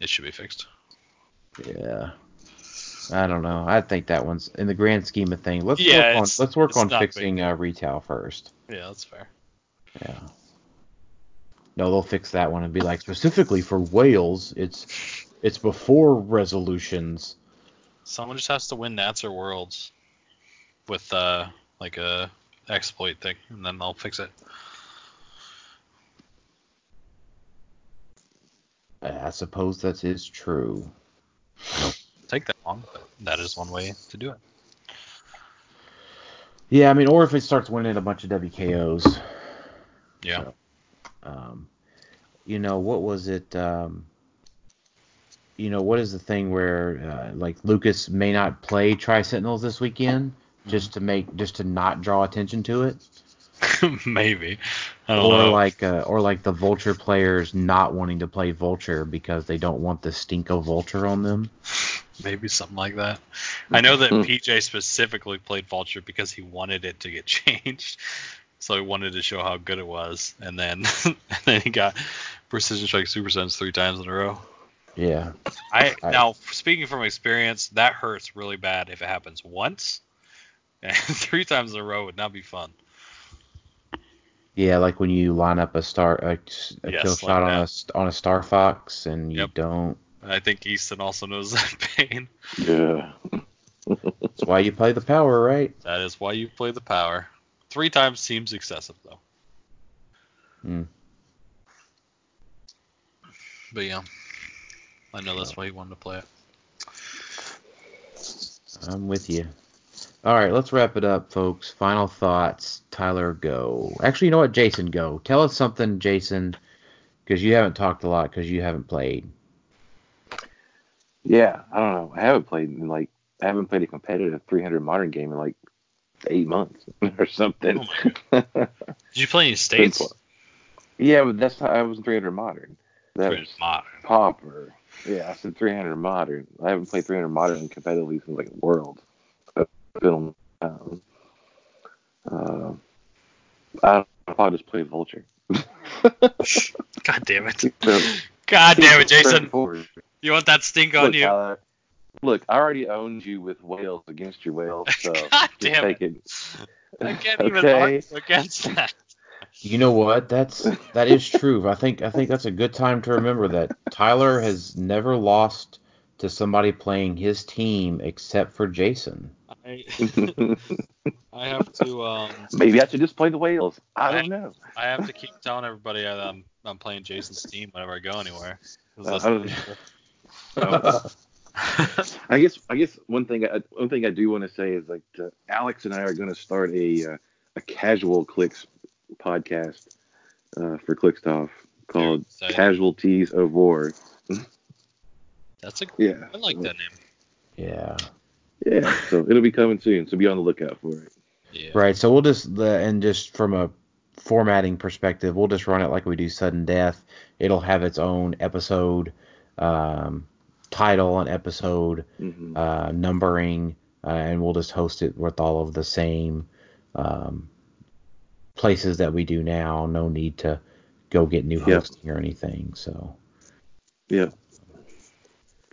it should be fixed. Yeah. I don't know. I think that one's in the grand scheme of things. Let's Yeah, work on let's work on fixing uh, retail first. Yeah, that's fair. Yeah. No, they'll fix that one and be like specifically for whales, it's it's before resolutions. Someone just has to win Nats or Worlds with uh like a exploit thing, and then they'll fix it. I suppose that is true. Take that long, but that is one way to do it. Yeah, I mean, or if it starts winning a bunch of WKOs. Yeah. Um, you know, what was it? Um, you know, what is the thing where uh, like Lucas may not play Tri Sentinels this weekend just to make just to not draw attention to it, Maybe. I don't or know. like uh, or like the Vulture players not wanting to play Vulture because they don't want the stink of Vulture on them. Maybe something like that. I know that Hmm. PJ specifically played Vulture because he wanted it to get changed. So he wanted to show how good it was, and then and then he got Precision Strike Super Sense three times in a row. Yeah, I I- now speaking from experience, that hurts really bad if it happens once, and three times in a row would not be fun. yeah, like when you line up a star a, a Yes, kill like shot on that. a on a Starfox and you Yep. don't. I think Easton also knows that pain. Yeah. That's why you play the power, right? That is why you play the power. Three times seems excessive though. Hmm. But yeah, I know that's why he wanted to play it. I'm with you. All right, let's wrap it up, folks. Final thoughts. Tyler, go. Actually, you know what? Jason, go. Tell us something, Jason, because you haven't talked a lot because you haven't played. Yeah, I don't know. I haven't played in like I haven't played a competitive 300 modern game in like eight months or something. Oh Did you play any states? Been yeah, but that's not, I was in 300 modern. That Pretty was modern. Pauper. Yeah, I said 300 modern. I haven't played 300 modern competitively since like World. It's been a long time. Uh, I I'll probably just play Vulture. God damn it. God damn it, Jason. You want that stink on Look, you? Tyler, look, I already owned you with whales against your whales, so God just damn take it. I can't even Okay. argue against that. You know what? That's that is true. I think I think that's a good time to remember that Tyler has never lost to somebody playing his team except for Jason. I, I have to um Maybe I should just play the whales. I don't know. I have to keep telling everybody that I'm I'm playing Jason's team whenever I go anywhere. Uh, that's I guess I guess one thing I, one thing I do want to say is like uh, Alex and I are going to start a uh, a casual clicks podcast uh, for Clickstuff called exciting. Casualties of War. That's a Yeah. I like that name. Yeah. Yeah, so it'll be coming soon. So be on the lookout for it. Yeah. Right. So we'll just the and just from a formatting perspective, we'll just run it like we do sudden death. It'll have its own episode um, title and episode hmm uh, numbering, uh, and we'll just host it with all of the same um, places that we do now. No need to go get new hosting or anything. So Yeah.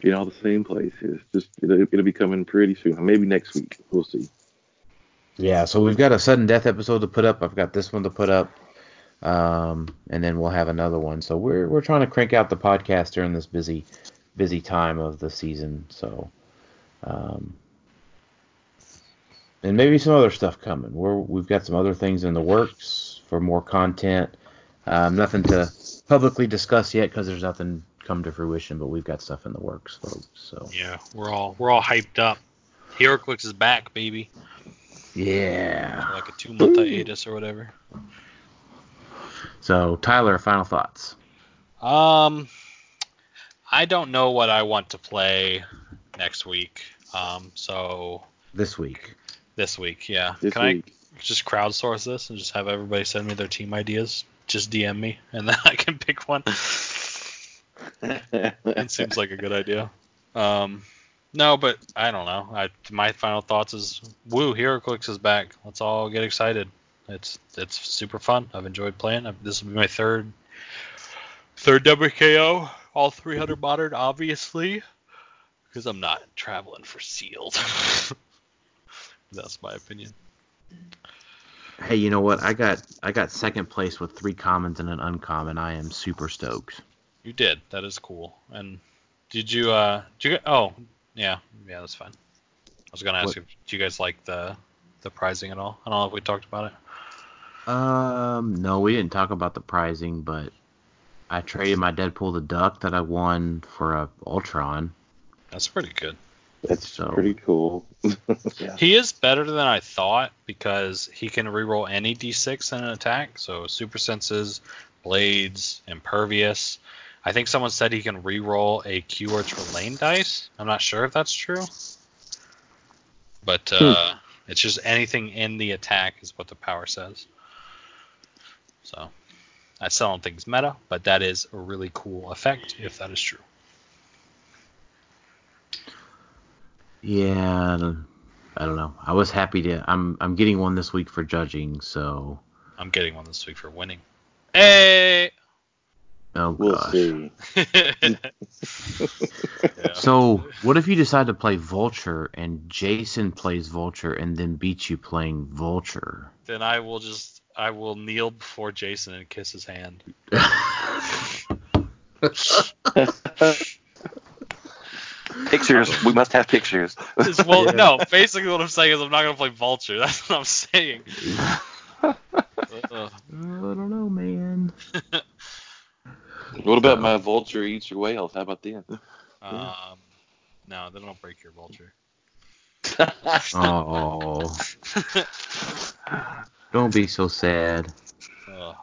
In all the same places. Just it'll, it'll be coming pretty soon. Maybe next week. We'll see. yeah. So we've got a sudden death episode to put up. I've got this one to put up. Um, and then we'll have another one. So we're we're trying to crank out the podcast during this busy busy time of the season. So, um, and maybe some other stuff coming. We're we've got some other things in the works for more content. Um, nothing to publicly discuss yet because there's nothing come to fruition, but we've got stuff in the works, folks. So Yeah, we're all we're all hyped up. HeroClix is back, baby. yeah. For like a two month hiatus or whatever. So Tyler, final thoughts. Um, I don't know what I want to play next week. Um, so This week. this week, yeah. This Can week. I just crowdsource this and just have everybody send me their team ideas? Just DM me, and then I can pick one. It seems like a good idea. Um, no, but I don't know. I my final thoughts is woo, HeroClix is back. Let's all get excited. It's it's super fun. I've enjoyed playing. I've, this will be my third third WKO, all 300 modern, obviously, because I'm not traveling for sealed. That's my opinion. Hey, you know what? I got I got second place with three commons and an uncommon. I am super stoked. You did. That is cool. And did you uh did you get oh yeah, yeah, that's fine. I was gonna ask What- if do you guys like the the pricing at all? I don't know if we talked about it. Um, no, we didn't talk about the pricing, but I traded my Deadpool the Duck that I won for a Ultron. That's pretty good. That's So- pretty cool. yeah. He is better than I thought because he can reroll any d6 in an attack. So super senses, blades, impervious. I think someone said he can reroll a Q or Trelane dice. I'm not sure if that's true. But uh, it's just anything in the attack is what the power says. So I still don't think it's meta, but that is a really cool effect if that is true. Yeah, I don't- I don't know. I was happy to. I'm I'm getting one this week for judging. So, I'm getting one this week for winning. Hey! oh We'll gosh. see. Yeah. So, what if you decide to play Vulture and Jason plays Vulture and then beats you playing Vulture? then I will just I will kneel before Jason and kiss his hand. pictures. We must have pictures. Well, Yeah. no, basically what I'm saying is I'm not gonna play Vulture. That's what I'm saying. Ugh. I don't know, man. What about my vulture eats your whales? How about them? um, no, then I'll break your Vulture. Oh, don't be so sad. Ugh.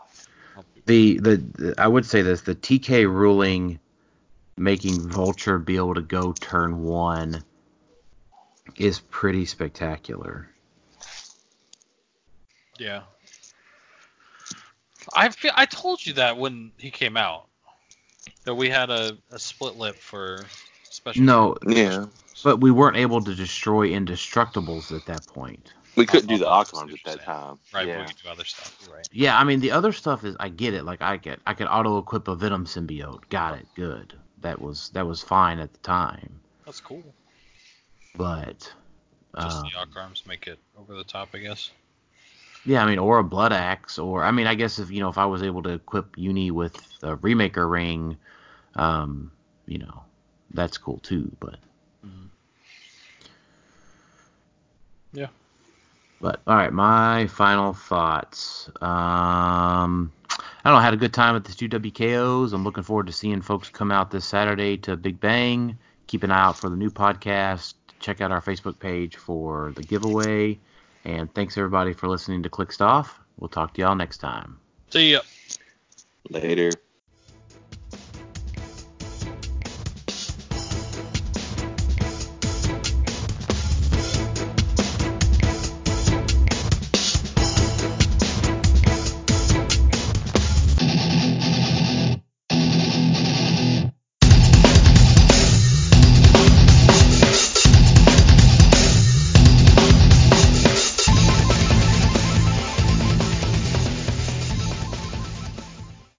I'll The, the the I would say this: the TK ruling making Vulture be able to go turn one is pretty spectacular. yeah. I feel, I told you that when he came out that we had a, a split lip for special. No, Yeah. but we weren't able to destroy indestructibles at that point. We couldn't do the I ox see arms at that time. Right, but Yeah. we can do other stuff. Right. Yeah, I mean the other stuff is I get it. Like I get I could auto equip a Venom symbiote. Got it. Good. That was that was fine at the time. That's cool. But Just um, the Arc arms make it over the top, I guess. yeah, I mean, or a blood axe, or I mean, I guess if you know if I was able to equip Uni with a remaker ring, um, you know, that's cool too. But Mhm. Yeah. But all right, my final thoughts. Um, I don't know. I had a good time at the two WKOs. I'm looking forward to seeing folks come out this Saturday to Big Bang. Keep an eye out for the new podcast. Check out our Facebook page for the giveaway. And thanks everybody for listening to Clicked Off. We'll talk to y'all next time. See ya. Later.